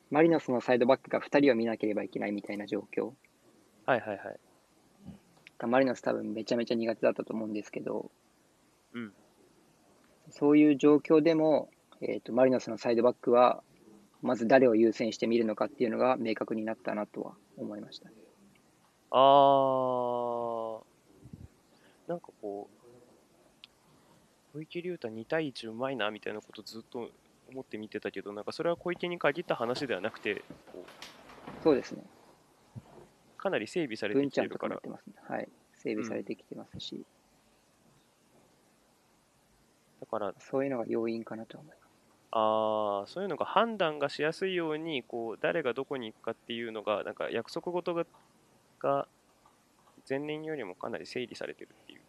マリノスのサイドバックが2人を見なければいけないみたいな状況。はいはいはい。がマリノス多分めちゃめちゃ苦手だったと思うんですけど、うんそういう状況でも、えーと、マリノスのサイドバックは、まず誰を優先して見るのかっていうのが明確になったなとは思いました、ね。あー、なんかこう、小池龍太2対1うまいなみたいなことずっと思って見てたけど、なんかそれは小池に限った話ではなくて、こうそうですね。かなり整備されてきてるから。ね、はい。整備されてきてますし、うん、だから、そういうのが要因かなと思います。ああ、そういうのが判断がしやすいように、こう、誰がどこに行くかっていうのが、なんか約束事が、が前年よりもかなり整理されてるっていう。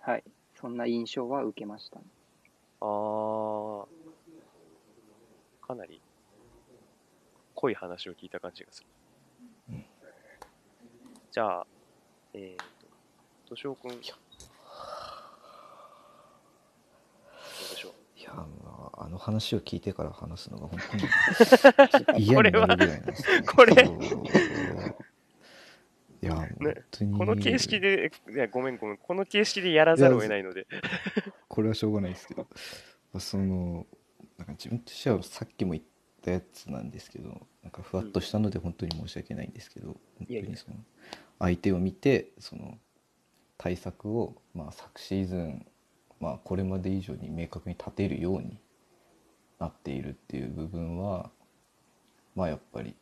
はい。そんな印象は受けました、ね、ああ、かなり濃い話を聞いた感じがする。じゃあ、えーと、としおくん、どうでしょう。いや、まあ、あの話を聞いてから話すのが本当に嫌になるぐらいなんですね。[LAUGHS] これいや、本当に、ね、この形式で、いや、ごめんごめん、この形式でやらざるを得ないので。[LAUGHS] これはしょうがないですけど、その、なんか自分としてはさっきも言ったやつなんですけど、なんかふわっとしたので本当に申し訳ないんですけど、うん、本当にその、相手を見て、その、対策を、まあ、昨シーズン、まあ、これまで以上に明確に立てるようになっているっていう部分は、まあ、やっぱり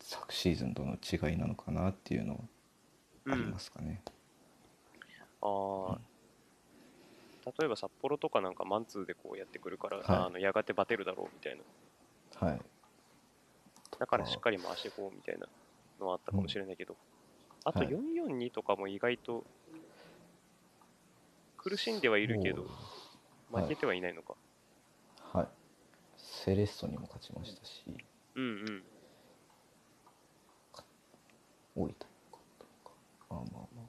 昨シーズンとの違いなのかなっていうのはありますかね。うん、ああ、例えば札幌とかなんかマンツーでこうやってくるから、はい、あのやがてバテるだろうみたいな。はい。だからしっかり回していこうみたいなのはあったかもしれないけど、うん、あと442とかも意外と苦しんではいるけど、負けてはいないのか。はい。はい、セレッソにも勝ちましたし。うんうん。大分あまあまあ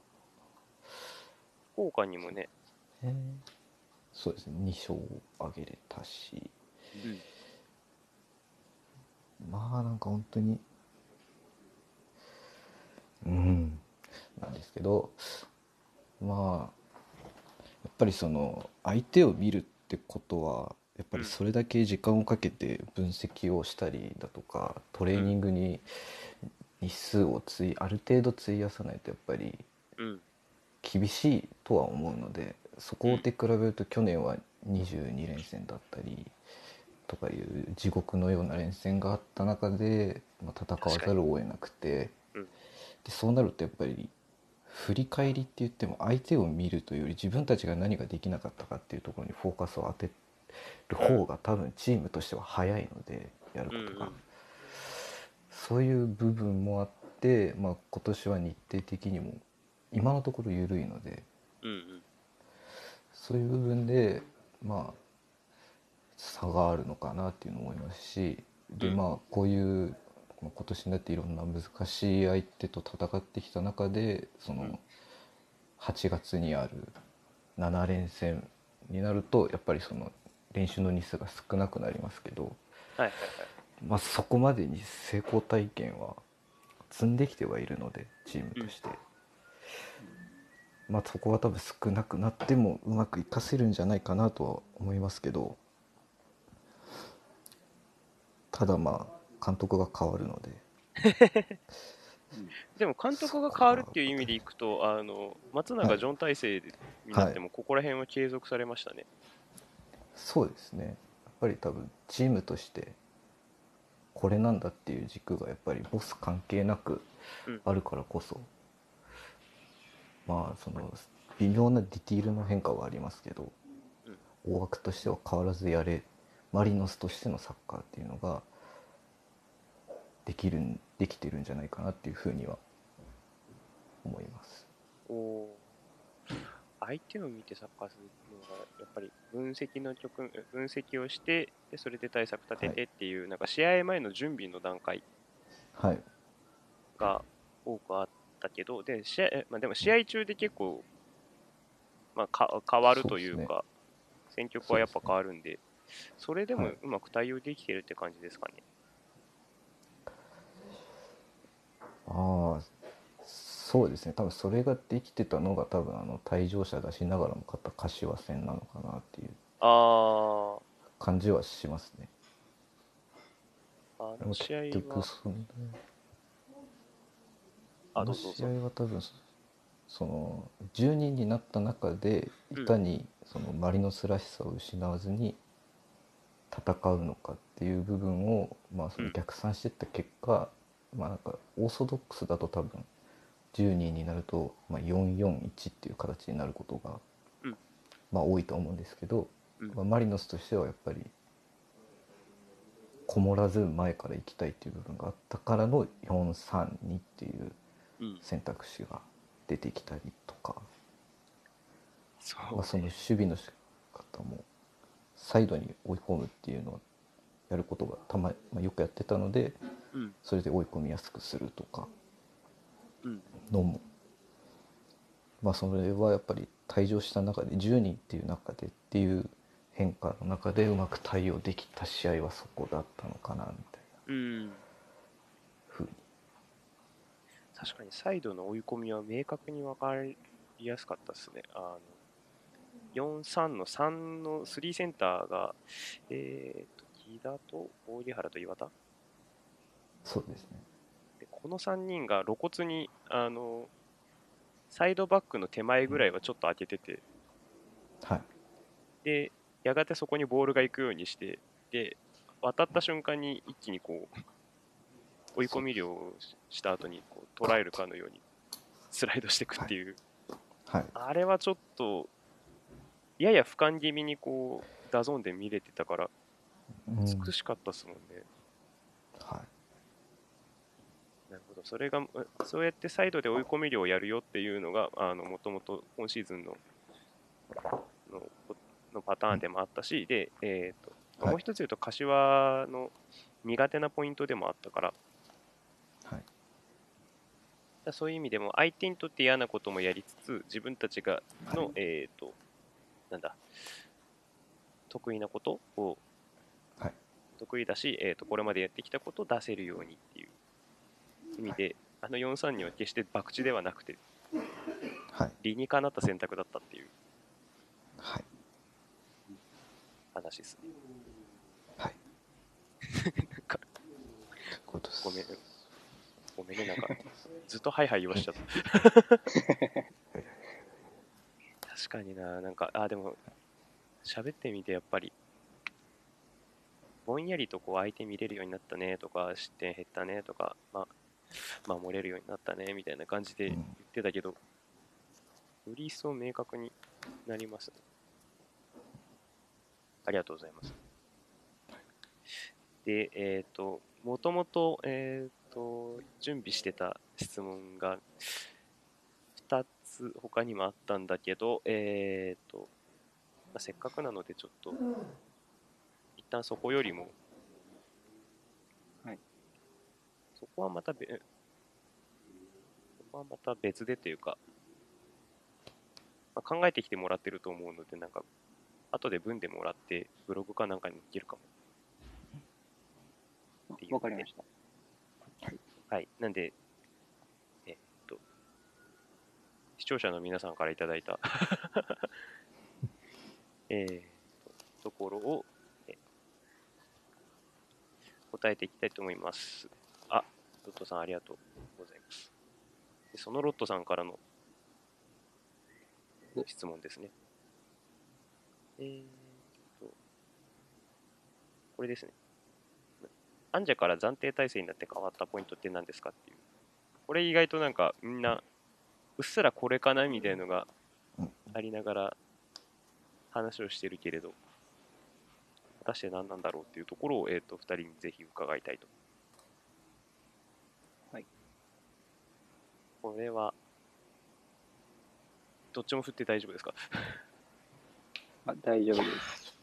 福岡にもね。へそうですね。2勝挙げれたし、うん、まあなんか本当に。うん。なんですけど。まあやっぱりその相手を見るってことはやっぱりそれだけ時間をかけて分析をしたりだとかトレーニングに日数をついある程度費やさないとやっぱり厳しいとは思うのでそこで比べると去年は22連戦だったりとかいう地獄のような連戦があった中で、まあ、戦わざるを得なくて、でそうなるとやっぱり振り返りって言っても相手を見るというより自分たちが何ができなかったかっていうところにフォーカスを当てる方が多分チームとしては早いのでやることが。そういう部分もあって、まあ、今年は日程的にも今のところ緩いので、うんうん、そういう部分でまあ差があるのかなっていうのを思いますしでまあこういう今年になっていろんな難しい相手と戦ってきた中でその8月にある7連戦になるとやっぱりその練習の日数が少なくなりますけど、はいはいはい、まあ、そこまでに成功体験は積んできてはいるのでチームとして、うん、まあ、そこは多分少なくなってもうまくいかせるんじゃないかなとは思いますけどただまあ監督が変わるので。[LAUGHS] でも監督が変わるっていう意味でいくとあの松永ジョン体制になってもここら辺は継続されましたね、はい、そうですね。やっぱり多分チームとしてこれなんだっていう軸がやっぱりボス関係なくあるからこそ、うん、まあその微妙なディティールの変化はありますけど、うん、大枠としては変わらずやれマリノスとしてのサッカーっていうのができるできてるんじゃないかなっていうふうには思います。お相手を見てサッカーするのがやっぱり分析の局分析をしてでそれで対策立ててっていう、はい、なんか試合前の準備の段階。が多くあったけど、で試合まあ、でも試合中で結構、まあ、か変わるというか、ね、戦局はやっぱ変わるんでそれでもうまく対応できてるって感じですかね。はい、ああそそうですね。多分それができてたのが多分あの退場者出しながらも勝った柏戦なのかなっていうあ感じはしますね。ーあの試合はそんああの試合は多分そその10人になった中でいかにそのマリノスらしさを失わずに戦うのかっていう部分を、まあ、そのうん。逆算していった結果、まあなんかオーソドックスだと多分10人になると、まあ、441っていう形になることが、うん。まあ多いと思うんですけど、うん。まあ、マリノスとしてはやっぱりこもらず前から行きたいっていう部分があったからの432っていううん。選択肢が出てきたりとか、そうまあ、その守備の仕方もサイドに追い込むっていうのをやることがたま、まあ、よくやってたのでうん。それで追い込みやすくするとかうん。のも。まあそれはやっぱり退場した中で10人っていう中でっていう変化の中でうまく対応できた試合はそこだったのかなみたいな。うん。ふうに。確かにサイドの追い込みは明確に分かりやすかったですね。あの4-3の3の3センターが、えー、と木田と大原と岩田？そうですね。でこの3人が露骨にあのサイドバックの手前ぐらいはちょっと開けてて、はい。でやがてそこにボールが行くようにしてで渡った瞬間に一気にこう追い込み漁をした後にこう捉えるかのようにスライドしていくっていう、はい。あれはちょっとやや俯瞰気味にこうダゾーンで見れてたから。うん美しかったですもんね。はい。なるほど、それが、うそうやってサイドで追い込み漁をやるよっていうのが、あの、もともと今シーズンの、の、のパターンでもあったし、で、えっ、と、もう一つ言うと、柏の苦手なポイントでもあったから、はい。だそういう意味でも、相手にとって嫌なこともやりつつ、自分たちがの、えっ、と、なんだ、得意なことを、はい得意だし、えー、とこれまでやってきたことを出せるようにっていう意味で、あの4-3には決して博打ではなくて、はい。理にかなった選択だったっていうはい。話ですね。はい。なんかごめん、ごめんね、なんか、[LAUGHS] ずっとはいはい言わしちゃった。確かにな、なんか、あ、でも、喋ってみて、やっぱり、ぼんやりとこう相手見れるようになったねとか、失点減ったねとか、まあ、守れるようになったねみたいな感じでうん言ってたけど、より一層明確になりますね。ありがとうございます。で、えっ、と、もともと、えっ、と、準備してた質問が2つ他にもあったんだけど、えっ、と、まあせっかくなのでちょっと、一旦そこよりも、はいそこはまたべ、そこはまた別でというか、まあ、考えてきてもらってると思うので、なんか、後で文でもらって、ブログかなんかに載っけるかも。わかりました。はい。なんで、えっと、視聴者の皆さんからいただいた [LAUGHS] えーと、ところを、え答えていきたいと思います。あ、ロットさんありがとうございます。でそのロットさんからの質問ですね。えーと、これですね。アンジャから暫定体制になって変わったポイントって何ですかっていう。これ意外となんかみんな、うっすらこれかなみたいのがうんありながら話をしてるけれど、果たして何なんだろうっていうところを、えっ、と、二人にぜひ伺いたいと。はい。これは、どっちも振って大丈夫ですか？あ大丈夫です。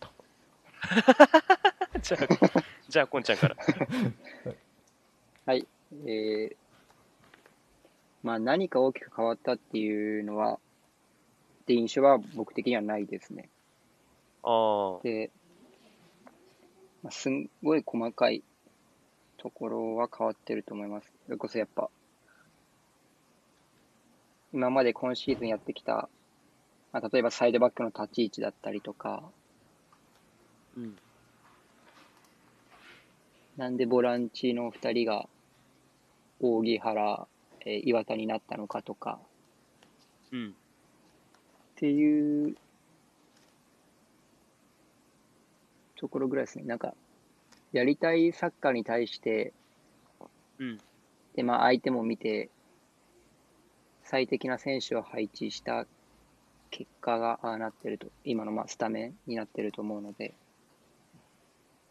[LAUGHS] じゃあ、じゃあ、こんちゃんから。[LAUGHS] はい。えー、まあ何か大きく変わったっていうのは、って印象は僕的にはないですね。ああ、で、まあ、すんごい細かいところは変わってると思います。それこそやっぱ、今まで今シーズンやってきた、まあ、例えばサイドバックの立ち位置だったりとか、うん。なんでボランチの2人が扇原、えー岩田になったのかとかうん。っていうところぐらいですね。なんか、やりたいサッカーに対して、うん。で、まあ相手も見て、最適な選手を配置した結果がああなってると、今のまあスタメンになってると思うので、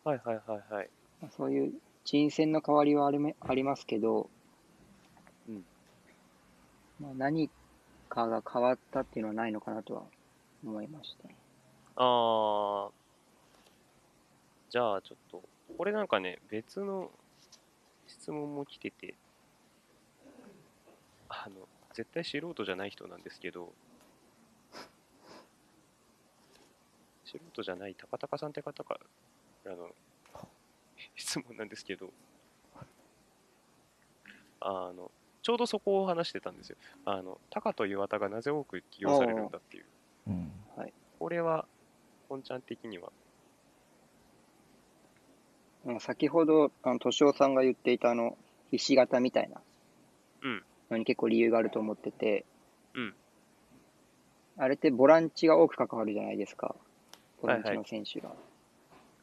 はいはいはいはい。まあそういう人選の代わりはありめありますけど、うんまあ、何かが変わったっていうのはないのかなとは思いましたね。あー。じゃあちょっと、これなんかね、別の質問も来てて、あの、絶対素人じゃない人なんですけど、素人じゃない高高さんって方からの質問なんですけど、あの、ちょうどそこを話してたんですよ。あの、タカと岩田がなぜ多く起用されるんだっていう。うんこれは、本ちゃん的には。うん先ほど、あの、敏夫さんが言っていたあの、ひし形みたいなうん。のに結構理由があると思ってて、うん。あれってボランチが多く関わるじゃないですか。ボランチはいはいの選手が。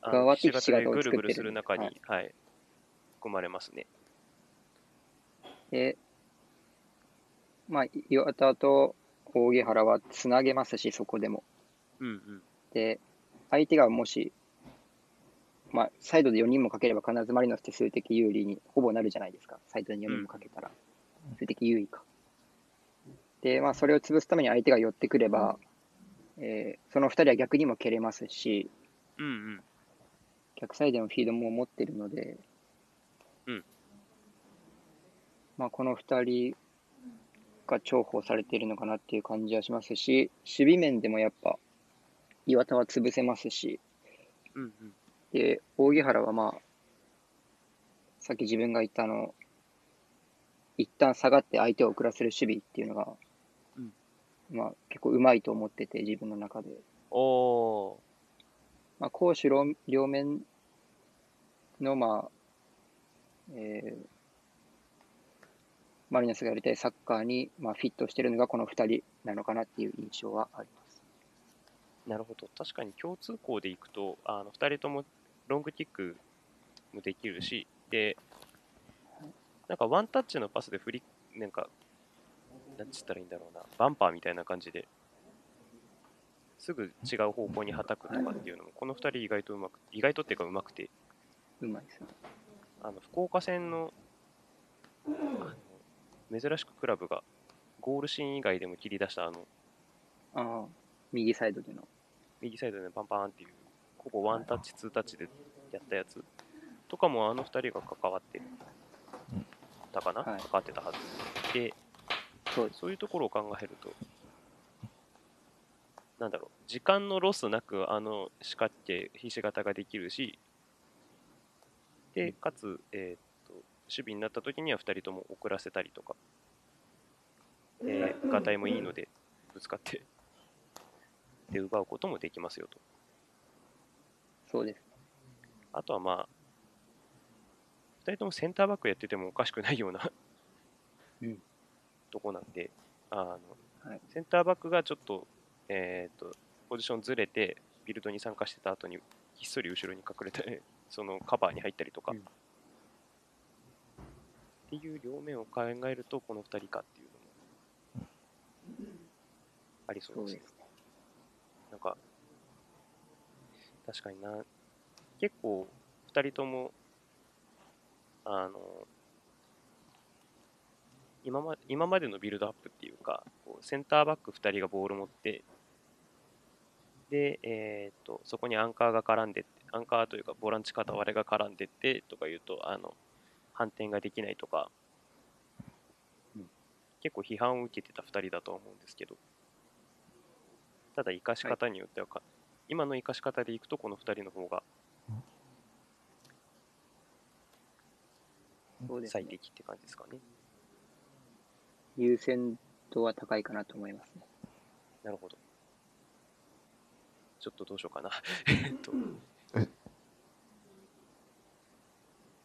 あ側ってひし形でひし形をぐるぐる作ってるする中に、ははいい、含まれますね。で、まあ、岩田と扇原はつなげますし、そこでも。うんうん。で、相手がもし、まあ、サイドで4人もかければ必ずマリノスって数的有利にほぼなるじゃないですか。サイドに4人もかけたら。数的優位か。で、まあ、それを潰すために相手が寄ってくれば、えーその2人は逆にも蹴れますし、うんうん。逆サイドのフィードも持ってるので、うんまあ、この2人が重宝されているのかなっていう感じはしますし、守備面でもやっぱ、岩田は潰せますし、うんうん。で、扇原はまあ、さっき自分が言ったあの、一旦下がって相手を遅らせる守備っていうのが、うんまあ結構うまいと思ってて、自分の中で。おー。まあ、攻守両両面の、まあ、えーマリノスがやりたいサッカーに、まあ、フィットしてるのがこの2人なのかなっていう印象はあります。なるほど。確かに共通項でいくと、あの、二人ともロングキックもできるし、で、なんかワンタッチのパスで振り、なんか、なんつったらいいんだろうな、バンパーみたいな感じで、すぐ違う方向にはたくとかっていうのも、この二人意外とうまく、意外とっていうかうまくて、うまいですね。あの福岡戦の珍しくクラブがゴールシーン以外でも切り出したあのああ、右サイドでの。右サイドでパンパンっていうほぼワンタッチ、ツータッチでやったやつとかもあの2人が関わってたかな、はい。関わってたはず。でそう。そういうところを考えるとなんだろう時間のロスなくあの四角形ひし形ができるしでかつ、えーっと守備になった時には2人とも遅らせたりとか、えー、ガタイもいいのでぶつかってで奪うこともできますよとそうです。あとはまあ2人ともセンターバックやっててもおかしくないようなうん。とこなんであの、はい。センターバックがちょっと,、えー、とポジションずれてビルドに参加してた後にひっそり後ろに隠れて [LAUGHS] そのカバーに入ったりとか、うん。っていう両面を考えるとこの2人かっていうのもありそうですね。なんか、確かにな、結構、二人とも、あの、今ま今までのビルドアップっていうか、こうセンターバック2人がボール持って、で、えー、とそこにアンカーが絡んで、アンカーというかボランチ片割れが絡んでってとか言うと、あの反転ができないとか、うん。結構批判を受けてた2人だと思うんですけど、ただ生かし方によってはか、今の生かし方でいくとこの2人の方が。最適って感じですかね。優先度は高いかなと思いますね。なるほど。ちょっとどうしようかな。[LAUGHS] えっと。え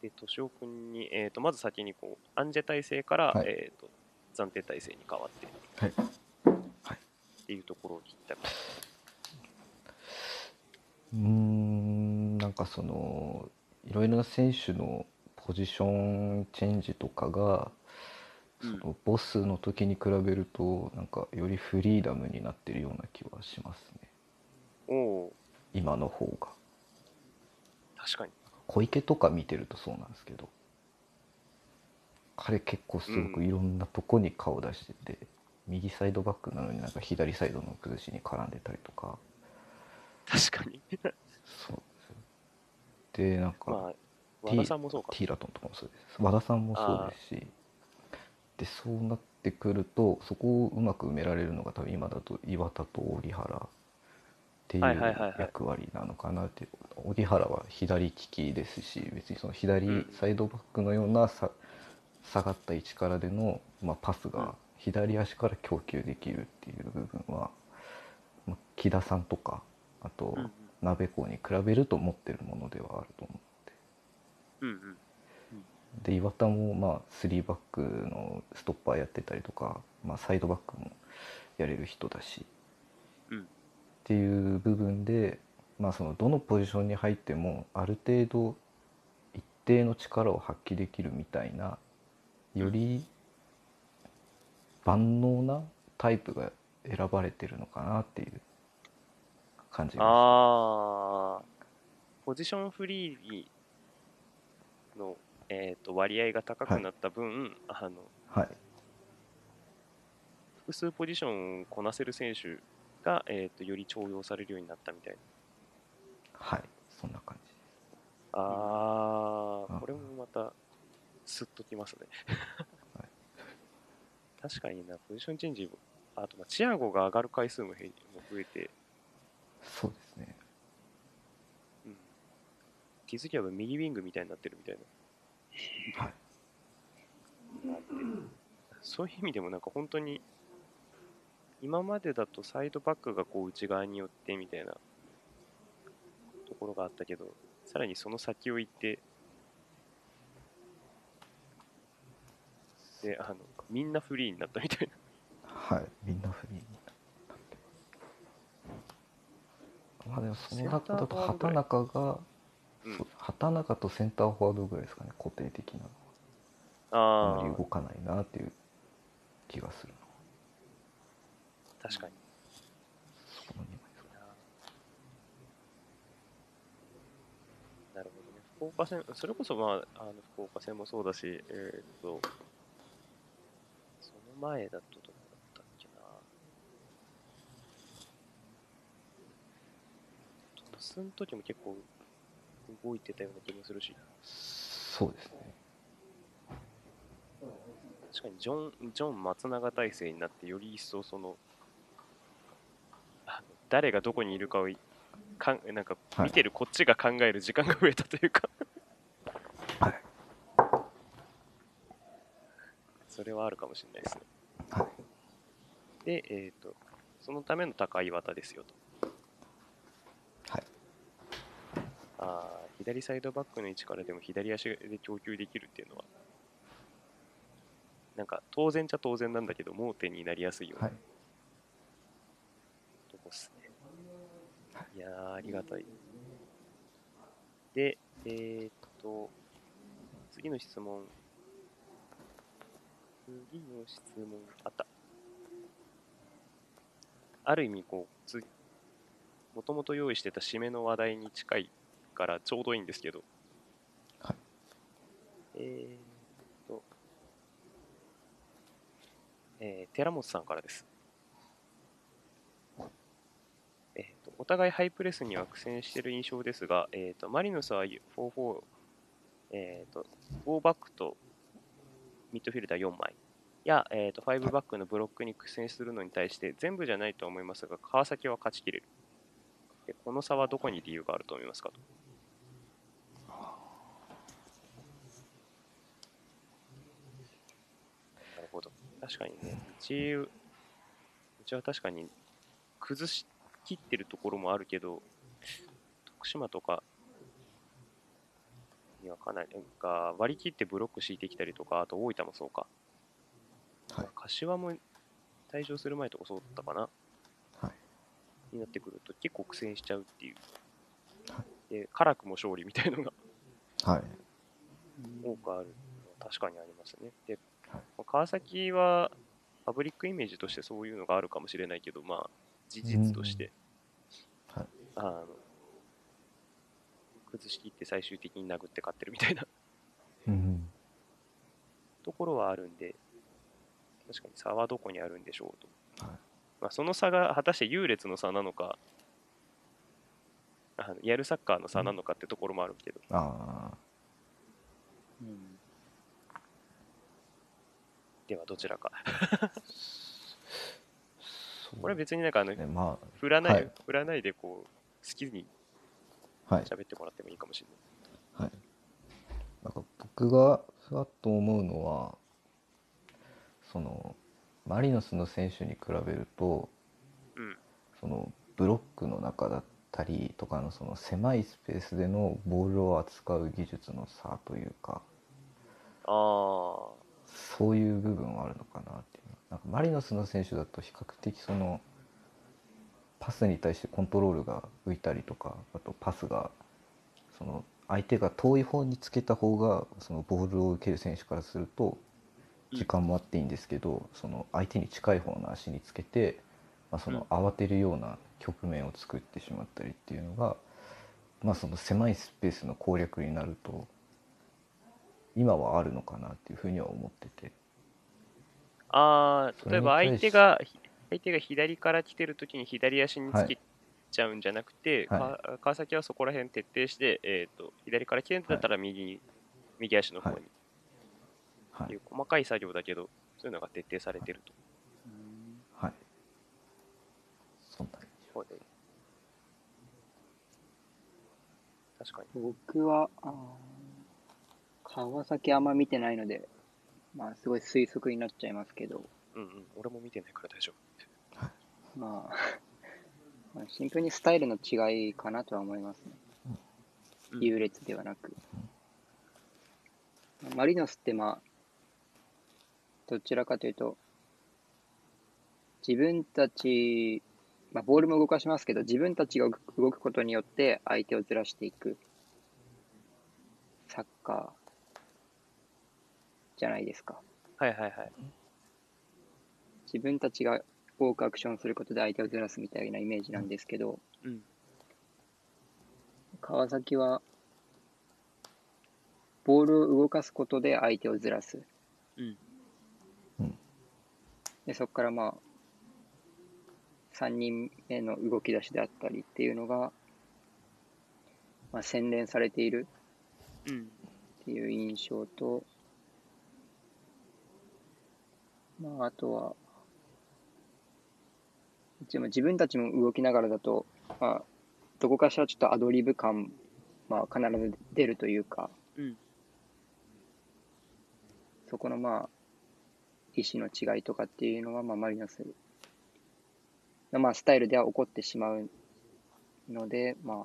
で、敏夫君に、えっと、まず先にこう、アンジェ体制から、はいえっと、暫定体制に変わって、はいはいっていうところを聞いたかうーんなんかそのいろいろな選手のポジションチェンジとかが、うん。そのボスの時に比べるとなんかよりフリーダムになってるような気はしますね。今の方が。確かに。小池とか見てるとそうなんですけど。彼結構すごくいろんなとこに顔出してて、右サイドバックなのになんか左サイドの崩しに絡んでたりとか確かに。そうでなんか、まあ、和田さんもそうか。ティーラトンとかもそうです和田さんもそうですしでそうなってくるとそこをうまく埋められるのが多分今だと岩田と荻原っていう役割なのかなって荻原は左利きですし別にその左うん。サイドバックのようなさ下がった位置からでの、まあ、パスうん。が左足から供給できるっていう部分は、まあ木田さんとかあとうんうん。鍋子に比べると持ってるものではあると思うので。うん。うん。で岩田もまあ3バックのストッパーやってたりとか、まあ、サイドバックもやれる人だし、うん。っていう部分で、まあ、そのどのポジションに入ってもある程度一定の力を発揮できるみたいなより万能なタイプが選ばれてるのかなっていう感じがああ、ポジションフリーの、えー、と割合が高くなった分、あのはい。複数ポジションをこなせる選手が、えー、とより重用されるようになったみたいな。はい。そんな感じ。ですああ、うんこれもまた、スッときますね。はい。[LAUGHS] 確かにな、ポジションチェンジも、あと、まあチアゴが上がる回数もも増えて、そうですね。うん、気づけば右ウィングみたいになってるみたいな。はい。なってそういう意味でもなんか本当に今までだとサイドバックがこう内側に寄ってみたいな。ところがあったけどさらにその先を行って。であのみんなフリーになったみたいな。はい、みんなフリーになってまあでもその中だと畑中が、うん。畑中とセンターフォワードぐらいですかね、固定的な。のは。あまり動かないなっていう気がする確かに。その二枚です。かねなるほどね。福岡戦それこそまああの福岡戦もそうだしえーっとその前だとどこだったっけなトスの時も結構動いてたような気もするしそうですね。確かにジョンジョン松永体制になってより一層その誰がどこにいるかをいかんなんかはい見てるこっちが考える時間が増えたというかはい。それはあるかもしれないですねはい。で、えっ、と、そのための高い綿ですよと。はい。あー左サイドバックの位置からでも左足で供給できるっていうのは、なんか当然じゃ当然なんだけど、盲点になりやすいようは。ないとこっすね。いやー、ありがたい。で、えっ、と、次の質問。次の質問、あった。ある意味こうつもともと用意してた締めの話題に近いからちょうどいいんですけど、はい。えーっと、えー寺本さんからです。えーっとお互いハイプレスには苦戦している印象ですが、えーっとマリノスは4-4、えーっと4バックとミッドフィルダー4枚や、えー、と5バックのブロックに苦戦するのに対して全部じゃないと思いますが川崎は勝ちきれる。でこの差はどこに理由があると思いますかとなるほど確かにね。うち、うちは確かに崩しきってるところもあるけど、徳島とかにはかなり、が割り切ってブロック敷いてきたりとか、あと大分もそうか。はい柏も退場する前とかそうだったかな。はいになってくると結構苦戦しちゃうっていう。はで、辛くも勝利みたいのがはい多くあるのは確かにありますね。で、はい川崎はパブリックイメージとしてそういうのがあるかもしれないけど、まあ、事実として、うんはい。あの崩しきって最終的に殴って勝ってるみたいな。うんところはあるんで、確かに差はどこにあるんでしょうと。はい。まあ、その差が果たして優劣の差なのか、あのやるサッカーの差なのかってところもあるけど、ああうんではどちらか。これは別になんかあの、ねま振らない、はい振らないでこう、好きに喋ってもらってもいいかもしれない。はいなんか僕がふわっと思うのはそのマリノスの選手に比べるとうん。そのブロックの中だったりとかのその狭いスペースでのボールを扱う技術の差というかああ、そういう部分はあるのかなっていう。なんかマリノスの選手だと比較的そのパスに対してコントロールが浮いたりとかあとパスがその相手が遠い方につけた方がそのボールを受ける選手からするとうん。時間もあっていいんですけど、その相手に近い方の足につけて、まあ、その慌てるような局面を作ってしまったりっていうのが、まあ、その狭いスペースの攻略になると今はあるのかなっていうふうには思ってて。ああ、そ例えば相手が、相手が左から来てるときに左足につけちゃうんじゃなくて、はいか川崎はそこら辺徹底して、えー、と左から来てるんだったら右に、右足の方に、はいはいっていう細かい作業だけど、そういうのが徹底されてると。はい。そんなうで確かに。僕は、あー川崎あんま見てないので、まあ、すごい推測になっちゃいますけど、うんうん。俺も見てないから大丈夫。まあ、[LAUGHS] まあシンプルにスタイルの違いかなとは思いますね。うん優劣ではなく。マリノスってまあ、どちらかというと、自分たち、まあ、ボールも動かしますけど、自分たちが動く動くことによって相手をずらしていくサッカーじゃないですか。はいはいはい。自分たちが多くアクションすることで相手をずらすみたいなイメージなんですけど、うん。川崎はボールを動かすことで相手をずらす。うん。で、そこからまあ、3人目の動き出しであったりっていうのが、まあ、洗練されているうん。っていう印象と、まあ、あとは、でも自分たちも動きながらだと、まあ、どこかしらちょっとアドリブ感、まあ、必ず出るというか、うん。そこのまあ、意思の違いとかっていうのは、まあ、マリノスの、まあ、スタイルでは起こってしまうので、まあ、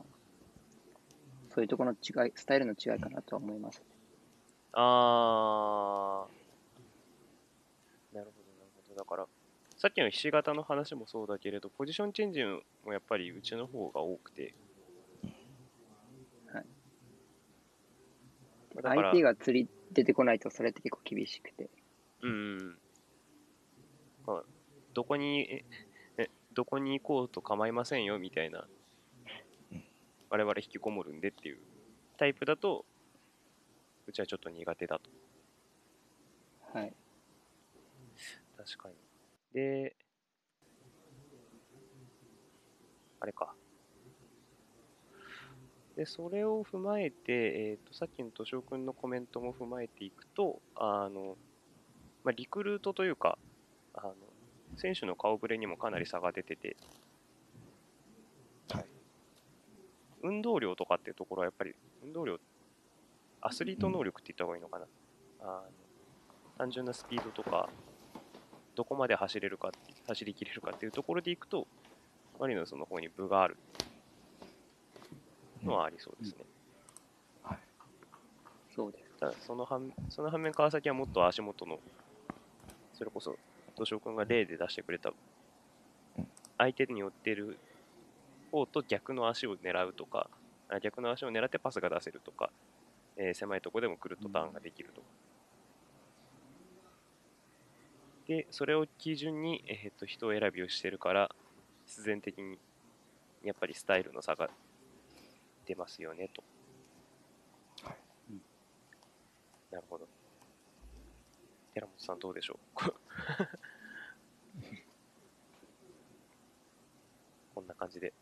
そういうところの違い、スタイルの違いかなとは思います。あー。なるほど、なるほど。だから、さっきのひし形の話もそうだけれど、ポジションチェンジもやっぱりうちの方が多くて。はいだから相手が釣り出てこないとそれって結構厳しくて。うんうん。まあ、どこに、ええどこに行こうと構いませんよみたいな、我々引きこもるんでっていうタイプだと、うちはちょっと苦手だと。はい。確かに。で、あれか。で、それを踏まえて、えー、とさっきの敏夫君のコメントも踏まえていくと、あの、まあ、リクルートというか、あの、選手の顔ぶれにもかなり差が出てて、はい運動量とかっていうところはやっぱり、運動量、アスリート能力って言った方がいいのかな。あの単純なスピードとか、どこまで走れるか、走りきれるかっていうところでいくと、マリノスの方に分があるのはありそうですね。はいそうです。ただその反その反面、川崎はもっと足元の、それこそ、敏夫君が例で出してくれたうん、相手に寄ってる方と逆の足を狙うとか、あ逆の足を狙ってパスが出せるとか、えー狭いところでもくるっとターンができるとか。で、それを基準に、えー、と人選びをしてるから、必然的にやっぱりスタイルの差が出ますよねと。はいうんなるほど。寺本さんどうでしょう？[LAUGHS] こんな感じで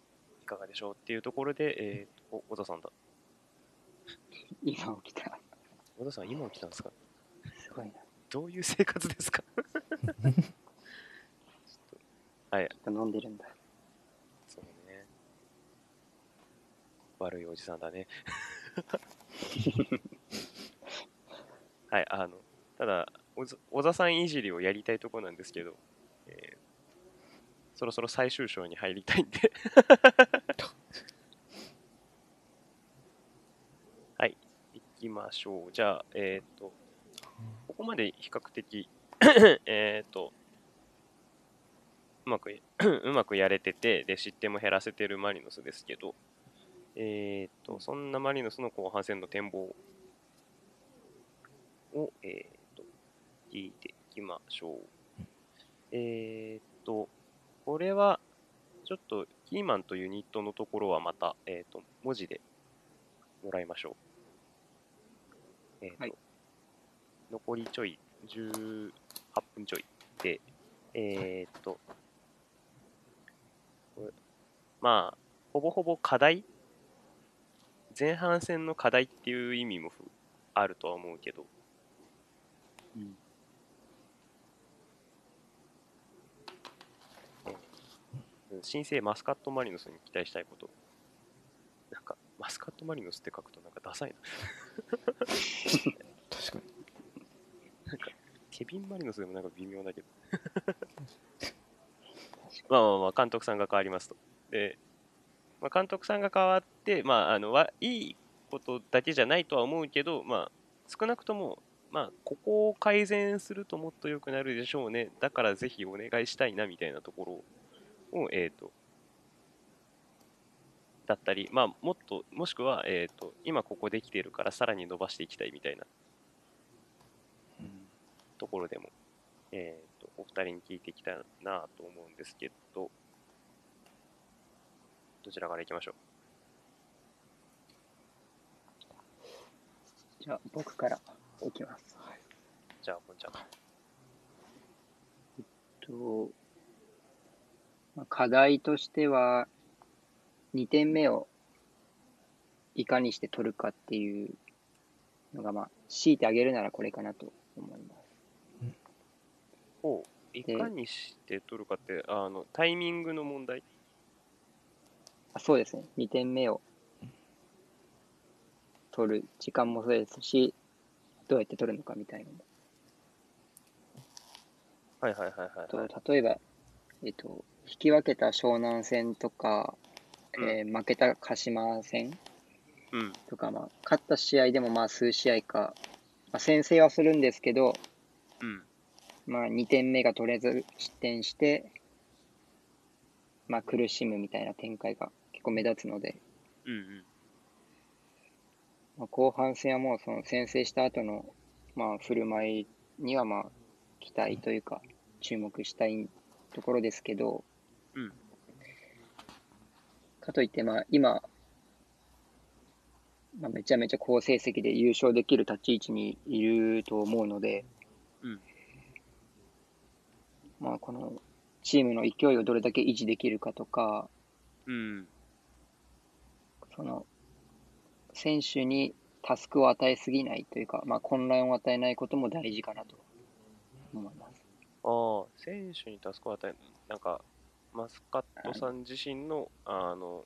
いかがでしょう？っていうところで、えーと、お小田さんだ。今起きた。小田さん、今起きたんですか？すごいな。どういう生活ですか？はい、飲んでるんだ。そうね。悪いおじさんだね。[LAUGHS] はい、あの、ただ、小田さんいじりをやりたいところなんですけど、えーそろそろ最終章に入りたいんで [LAUGHS] はい、行きましょう。じゃあ、えっ、と、ここまで比較的、[COUGHS] えっと、うまくい [COUGHS] うまくやれてて、で、失点も減らせてるマリノスですけど、えっと、そんなマリノスの後半戦の展望を、えっと、聞いていきましょう。えっと、これは、ちょっと、キーマンとユニットのところはまた、えっと、文字でもらいましょう。えっと、はい残りちょい、18分ちょいで、えーっと、まあ、ほぼほぼ課題？前半戦の課題っていう意味もふあるとは思うけど、うん。新生マスカットマリノスに期待したいこと。なんか、マスカットマリノスって書くとなんかダサいな。[LAUGHS] 確かにケビン・マリノスでもなんか微妙だけど。[LAUGHS] まあまあまあ、監督さんが変わりますと。で、まあ、監督さんが変わって、まあ、あのいいことだけじゃないとは思うけど、まあ、少なくとも、まあ、ここを改善するともっと良くなるでしょうね。だからぜひお願いしたいなみたいなところを、えっ、と、だったり、まあ、もっと、もしくは、えっ、と、今ここできてるからさらに伸ばしていきたいみたいなところでも、えー、とお二人に聞いていきたいなと思うんですけど、どちらからいきましょじゃあ、僕からいきます。う。じゃあ、こんちゃん。と、まあ、課題としては、2点目をいかにして取るかっていうのが、まあ、強いてあげるならこれかなと思います。ほう、いかにして取るかって、あのタイミングの問題。あそうですね、2点目を取る時間もそうですし、どうやって取るのかみたいなのも。はいはいはいはい、とはい。例えば、えっと、引き分けた湘南戦とか、えー負けた鹿島戦うん、とか、まあ、勝った試合でもまあ数試合か、まあ、先制はするんですけど、うん、まあ、2点目が取れず失点して、まあ、苦しむみたいな展開が結構目立つので、うん、うん。まあ、後半戦はもうその先制した後のまあ振る舞いにはまあ期待というか注目したいところですけど、うん。かといってまあ今、まあ、めちゃめちゃ好成績で優勝できる立ち位置にいると思うので、うんまあこのチームの勢いをどれだけ維持できるかとか、うん、その選手にタスクを与えすぎないというか、まあ、混乱を与えないことも大事かなと思います。ああ、選手にタスクを与える、なんか、マスカットさん自身の、あの、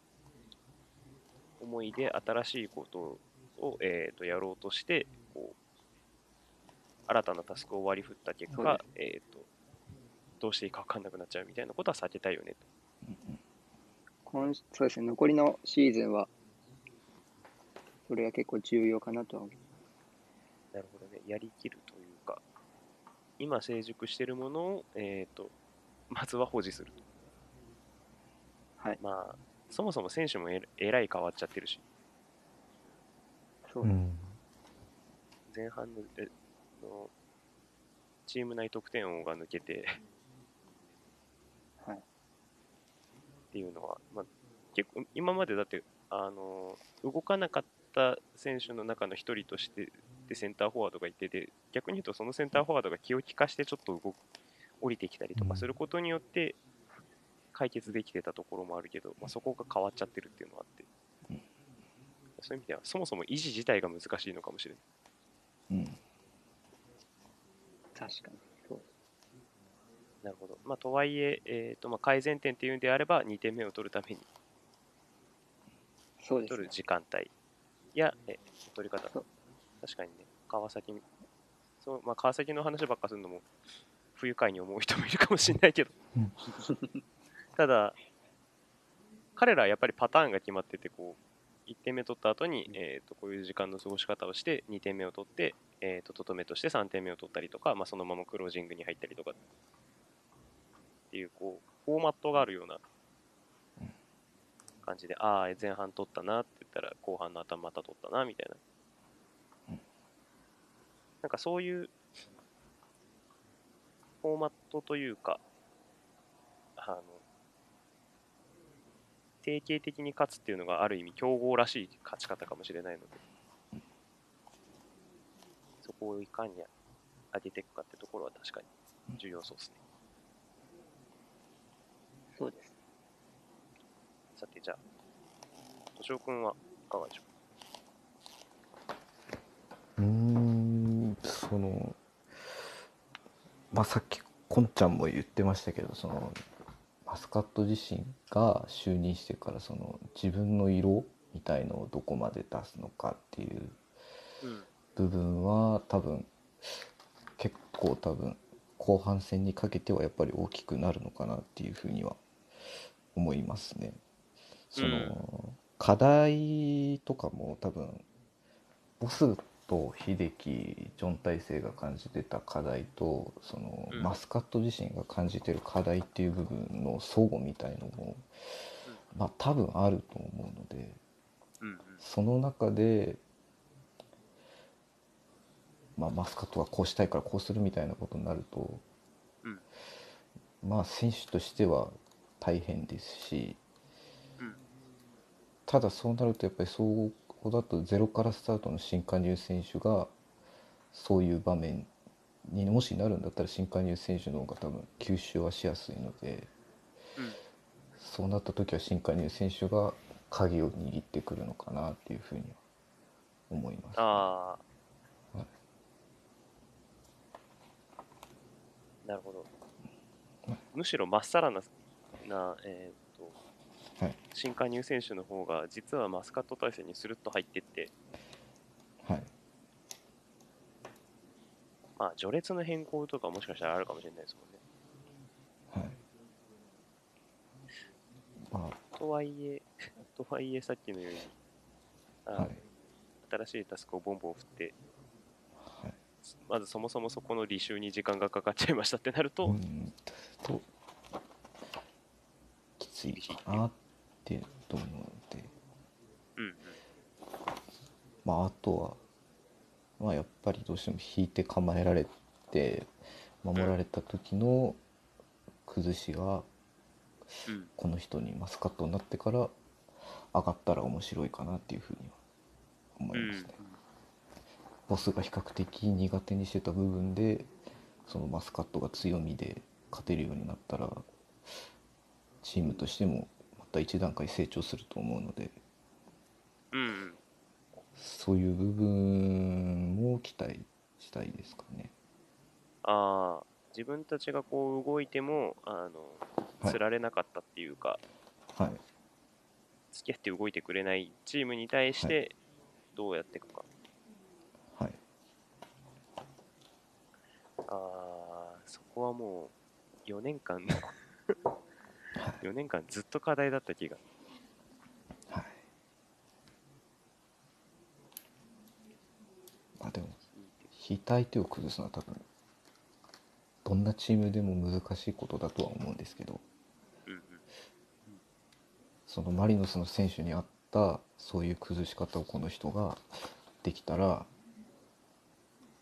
思いで新しいことを、えー、とやろうとして、こう、新たなタスクを割り振った結果、えー、とどうしていいか分かんなくなっちゃうみたいなことは避けたいよね今そうですね、残りのシーズンは、それが結構重要かなとは思う。と。なるほどね。やりきるというか、今成熟してるものを、えっ、と、まずは保持する。はい。まあ、そもそも選手もええらい変わっちゃってるし、そうです。うん前半のえのチーム内得点王が抜けてはい。っていうのは、まあ、結構今までだってあの動かなかった選手の中の一人としてでセンターフォワードがいてで逆に言うとそのセンターフォワードが気を利かしてちょっと動く降りてきたりとうんかすることによって解決できてたところもあるけど、まあ、そこが変わっちゃってるっていうのはあってうんそういう意味ではそもそも維持自体が難しいのかもしれない。うん確かに。なるほど。まあ、とはいええーとまあ、改善点っていうんであれば2点目を取るために。そうですね。取る。時間帯。や、え取り方。確かにね。川崎そう、まあ、川崎の話ばっかするのも不愉快に思う人もいるかもしれないけど。うん。[LAUGHS] ただ彼らはやっぱりパターンが決まっててこう1点目取った後に、えー、とこういう時間の過ごし方をして2点目を取って、えー、ととどめとして3点目を取ったりとか、まあ、そのままクロージングに入ったりとかっていうこうフォーマットがあるような感じで、ああ、前半取ったなって言ったら、後半の頭また取ったなみたいな。なんかそういうフォーマットというか、あの、定型的に勝つっていうのがある意味強豪らしい勝ち方かもしれないので、そこをいかに上げていくかってところは確かに重要そうですね。そうです。さて、じゃあ、敏夫君はいかがでしょうーんそのまあさっきこんちゃんも言ってましたけどそのマスカット自身が就任してからその自分の色みたいのをどこまで出すのかっていう。部分は多分結構多分後半戦にかけてはやっぱり大きくなるのかなっていうふうには思いますね。その、うん課題とかも多分ボスと秀樹ジョン大生が感じてた課題とその、うんマスカット自身が感じてる課題っていう部分の相互みたいのも、まあ多分あると思うので。うんうん。その中で、まあ、マスカットがこうしたいからこうするみたいなことになると、うんまあ選手としては大変ですしうん。ただそうなるとやっぱりそうだとゼロからスタートの新加入選手がそういう場面にもしなるんだったら新加入選手の方が多分吸収はしやすいのでうん。そうなった時は新加入選手が鍵を握ってくるのかなっていうふうには思います、ああ、はい。なるほど。はい。むしろまっさらな、なえーとはい。新加入選手の方が、実はマスカット体制にスルッと入ってって、はい。まあ、序列の変更とかもしかしたらあるかもしれないですもんね。はい。まとはいえ、[LAUGHS] とはいえさっきのように、ああはい。新しいタスクをボンボン振って、はい。まずそもそもそこの履修に時間がかかっちゃいましたってなると、うん。ときついかなってと思うので。うんうん、まああとはまあやっぱりどうしても引いて構えられて守られた時の崩しがうん、この人にマスカットになってから上がったら面白いかなっていうふうには思いますね。ボスが比較的苦手にしてた部分でそのマスカットが強みで勝てるようになったらチームとしてもまた一段階成長すると思うのでうん、うん、そういう部分も期待したいですかね。ああ、自分たちがこう動いても、あの、はい。つられなかったっていうか、はい、付き合って動いてくれないチームに対して、どうやっていくか。そはい、ああ、そこはもう、4年間、[LAUGHS] 4年間ずっと課題だった気が。はい。まあでも、引いた相手を崩すのは多分、どんなチームでも難しいことだとは思うんですけど、うんうん。そのマリノスの選手に合ったそういう崩し方をこの人ができたら、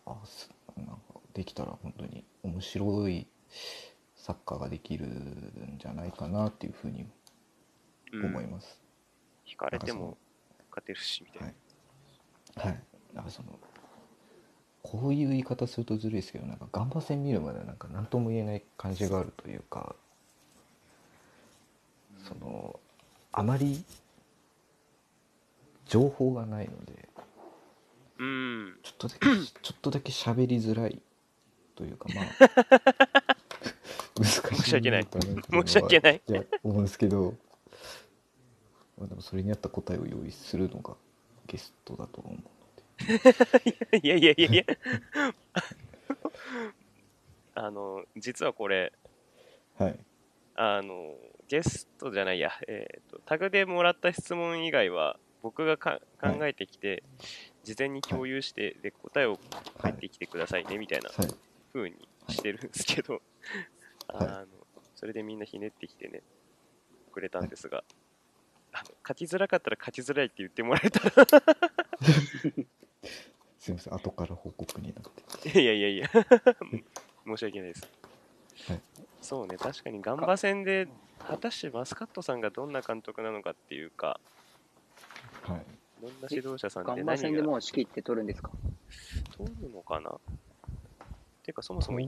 あすなんかできたら本当に面白いサッカーができるんじゃないかなっていうふうにうん思います。引かれても勝てるし、みたいはな。い。はい。なんかその、こういう言い方するとずるいですけど、なんかガンバ戦見るまではなんか何とも言えない感じがあるというか、その、あまり情報がないので、うん。ちょっとだけ、[LAUGHS] ちょっとだけ喋りづらいというか、まあ、[LAUGHS] 申し訳ない [LAUGHS] 申し訳ない。いや、思うんですけど、まあ、でもそれに合った答えを用意するのがゲストだと思うので。[LAUGHS] いやいやいやいや。[LAUGHS] あの、実はこれ、はい。あの、ゲストじゃないや、えっ、と、タグでもらった質問以外は、僕がか考えてきて、事前に共有して、で、答えをはい。返ってきてくださいね、みたいなはい。風にしてるんですけど、はいあの、それでみんなひねってきてね、くれたんですが、あの書きづらかったら書きづらいって言ってもらえたら、[LAUGHS] すいません。後から報告になって。いやいやいや、申し訳ないです。はいそうね、確かにガンバ戦で、果たしてマスカットさんがどんな監督なのかっていうか、はい。どんな指導者さんガンで何がバ戦でもう仕切って取るんですか？通るのかな？ていうか、そもそも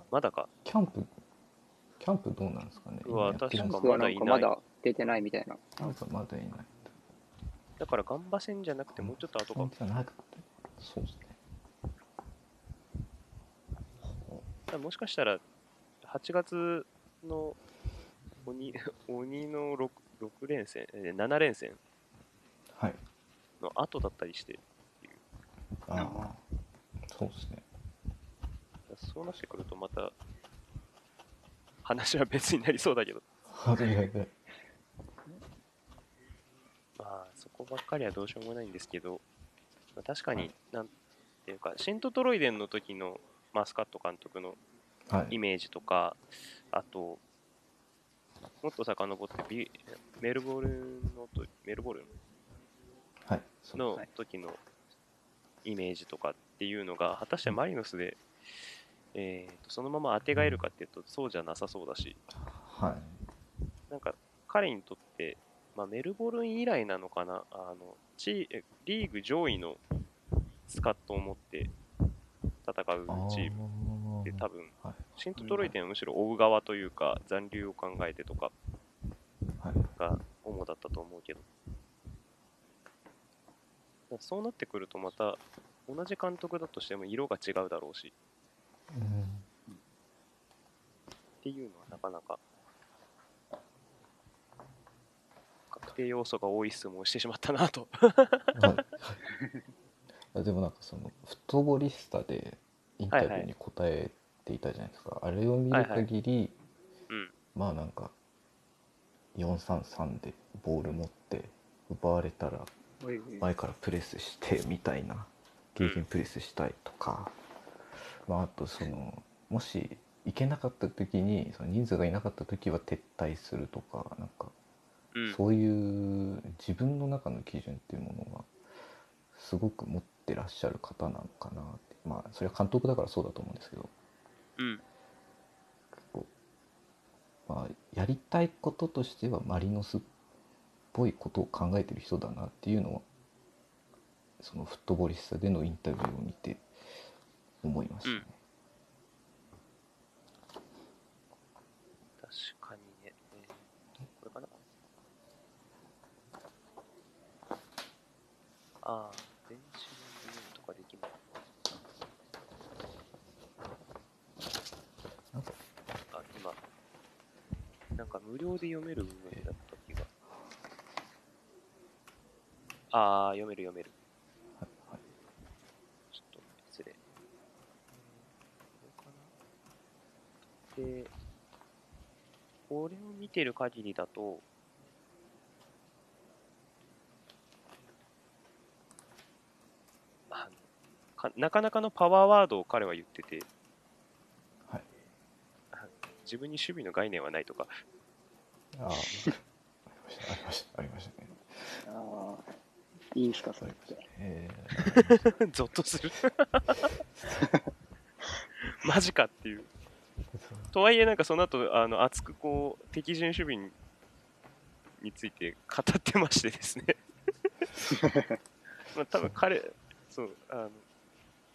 か？まだか？キャンプ、キャンプどうなんですかね？うわ今やってるんです確かまだいないかまだ出てないみたいな。なんかまだいない。だからガンバ戦じゃなくてもうちょっと後か。じゃなくて、そうですね。だからもしかしたら、8月の鬼 [LAUGHS] 鬼の 6, 6連戦、えー7連戦はい。の後だったりして、ああ、そうですね。そうなってくるとまた、話は別になりそうだけど、はいはいはい。まあ、そこばっかりはどうしようもないんですけど、まあ、確かに、なんていうか、シントトロイデンの時のマスカット監督のはい。イメージとか、あと、もっと遡ってビメルボルンのと、メルボルン？のはい時のイメージとかっていうのが、果たしてマリノスで、えーとそのまま当てがえるかっていうと、そうじゃなさそうだし、はい。なんか彼にとって、まあ、メルボルン以来なのかな、あのチリーグ上位のスカットを持って戦うチームムって多分、はい。シントトロイデンはむしろ追う側というか、残留を考えてとかはい。が主だったと思うけど、そうなってくるとまた同じ監督だとしても色が違うだろうしうんっていうのはなかなか確定要素が多い質問をしてしまったなと。はい、あ [LAUGHS] でもなんかそのフットボリスタでインタビューに答えていたじゃないですか、あれを見る限り、うん。まあなんか433でボール持って奪われたら前からプレスしてみたいな経験プレスしたいとか、まあ、あとそのもし行けなかった時にその人数がいなかった時は撤退するとかなんかうん。そういう自分の中の基準っていうものがすごく持ってらっしゃる方なのかなって。まあそれは監督だからそうだと思うんですけど。うん。まあ、やりたいこととしてはマリノスっぽいことを考えてる人だなっていうのはそのフットボリスタでのインタビューを見て思いましたね。確かにね。えーこれかな？ああ、電子レンジとかできない。あ、今、なんか無料で読める部分だった気が。ああ、読める読める。はいはいちょっと失礼。これかなで、これを見てる限りだと、なかなかのパワーワードを彼は言ってて、はい自分に守備の概念はないとか、ああ、ありました、ありました、ありましたね。ああ、いいんすか、それって。え [LAUGHS] ゾッとする。[LAUGHS] マジかっていう。ーとはいえ、なんかその後、あの熱くこう、敵陣守備にについて語ってましてですね。[LAUGHS] まあ多分彼、そう、あの、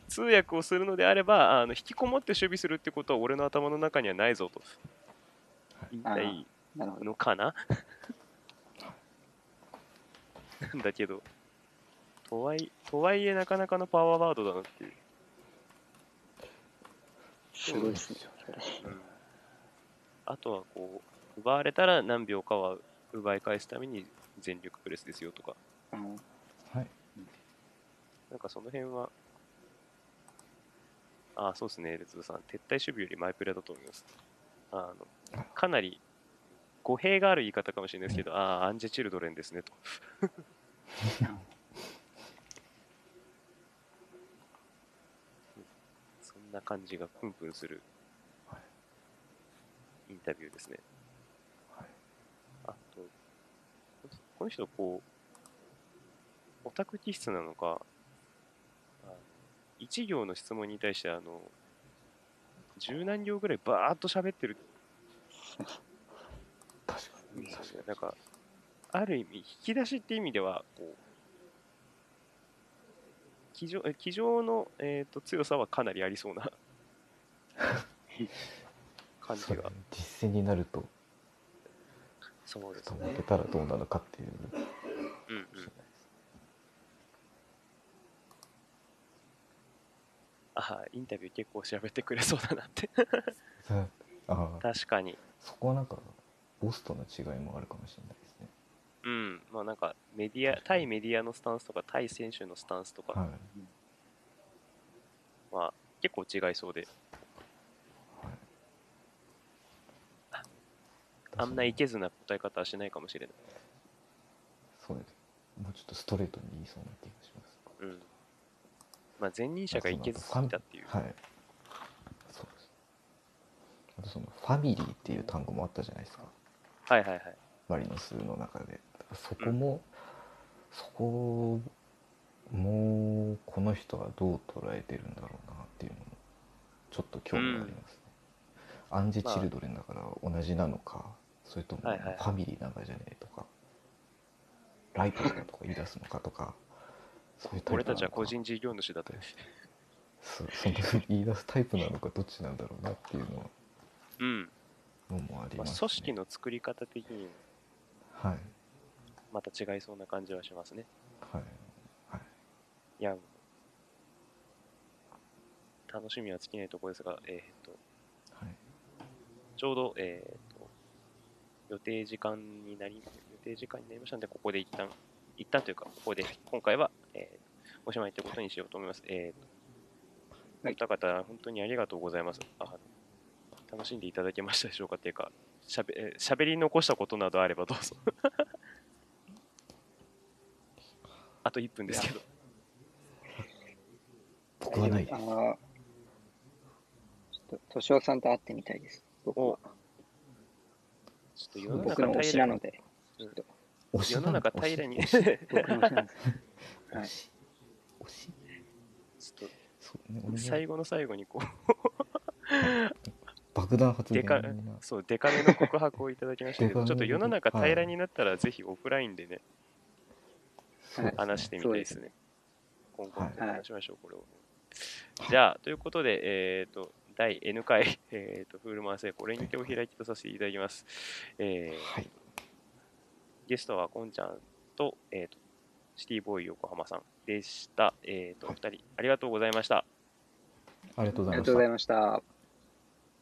通訳をするのであれば、あの引きこもって守備するってことは俺の頭の中にはないぞと言いたい。のかな？[LAUGHS] なんだけど、とはいとはいえなかなかのパワーワードだなっていう。すごいですね。それあとはこう、奪われたら何秒かは奪い返すために全力プレスですよとか、うんはい。なんかその辺は、ああ、そうですね、レツドさん、撤退守備よりマイプレだと思います。あのかなり語弊がある言い方かもしれないですけど、ああ、アンジェ・チルドレンですねと。[LAUGHS] そんな感じがプンプンするはいインタビューですね。はいあと、この人、こう、オタク気質なのか、あの一行の質問に対して、あの、十何行ぐらいバーっと喋ってる [LAUGHS] 確かに。んですよね。なんか、ある意味、引き出しって意味では、こう、机上え机上の、えー、と強さはかなりありそうな [LAUGHS] 感じが。実践になると、そうです保ね。てたらどうなのかっていう。うんうん。あインタビュー結構喋ってくれそうだなって。さ [LAUGHS] ああ、確かに。そこはなんか、ボスとの違いもあるかもしれないですね。うん。まあなんか、メディア、対メディアのスタンスとか、対選手のスタンスとかはい。は結構違いそうで、はい。あんないけずな答え方はしないかもしれない。そうです。もうちょっとストレートに言いそうな気がします。うん。まあ前任者がいけずすぎたっていう。はい。そうです。あとその、ファミリーっていう単語もあったじゃないですか。はいはいはい。マリノスの中で。そこも、そこも、この人はどう捉えてるんだろうなっていうのも、ちょっと興味がありますね。アンジ・チルドレンだから同じなのか、それともファミリーなんかじゃねえとか、ライバルだとか言い出すのかとか、そういうタイプ俺たちは個人事業主だと。そその言い出すタイプなのかどっちなんだろうなっていうのはうん。のもありまあ、ますね。組織の作り方的にはいまた違いそうな感じはしますね。はいはいいや、楽しみは尽きないところですが、えー、とはいちょうど、えー、と予定時間になり、予定時間になりましたので、ここで一旦、一旦というか、ここで今回は、えーおしまいということにしようと思います。えーと、はいお二方、本当にありがとうございます。あ楽しんでいただけましたでしょうかというか、しゃべえー喋り残したことなどあればどうぞ。[LAUGHS] あと1分ですけど。僕はないあのちょっと、敏夫さんと会ってみたいです。僕は。ちょっと世の僕の推し中平らに。なので。ちょっと、推し世の中平らに、推し。僕の推しなんです。はい。推し。最後の最後にこう、[LAUGHS] 爆弾発言でかな。そう、デカめの告白をいただきましたけど、ちょっと世の中平らになったら、ぜひオフラインでね、そうですね話してみたいですね。今後、はい話しましょう、これを。じゃあ、ということで、えっ、と、第 N 回、[LAUGHS] えっ、と、フールマン成功、これにてお開きとさせていただきます。えーはいゲストはこんちゃんと、えっ、と、シティボーイ横浜さんでした。えっ、と、お二人、ありがとうございました。ありがとうごあざいましたりがとうございました。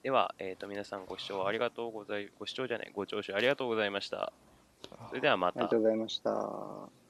では、えっ、と、皆さんご視聴ありがとうござい、ご視聴じゃない、ご聴取ありがとうございました。それではまたありがとう。ございました。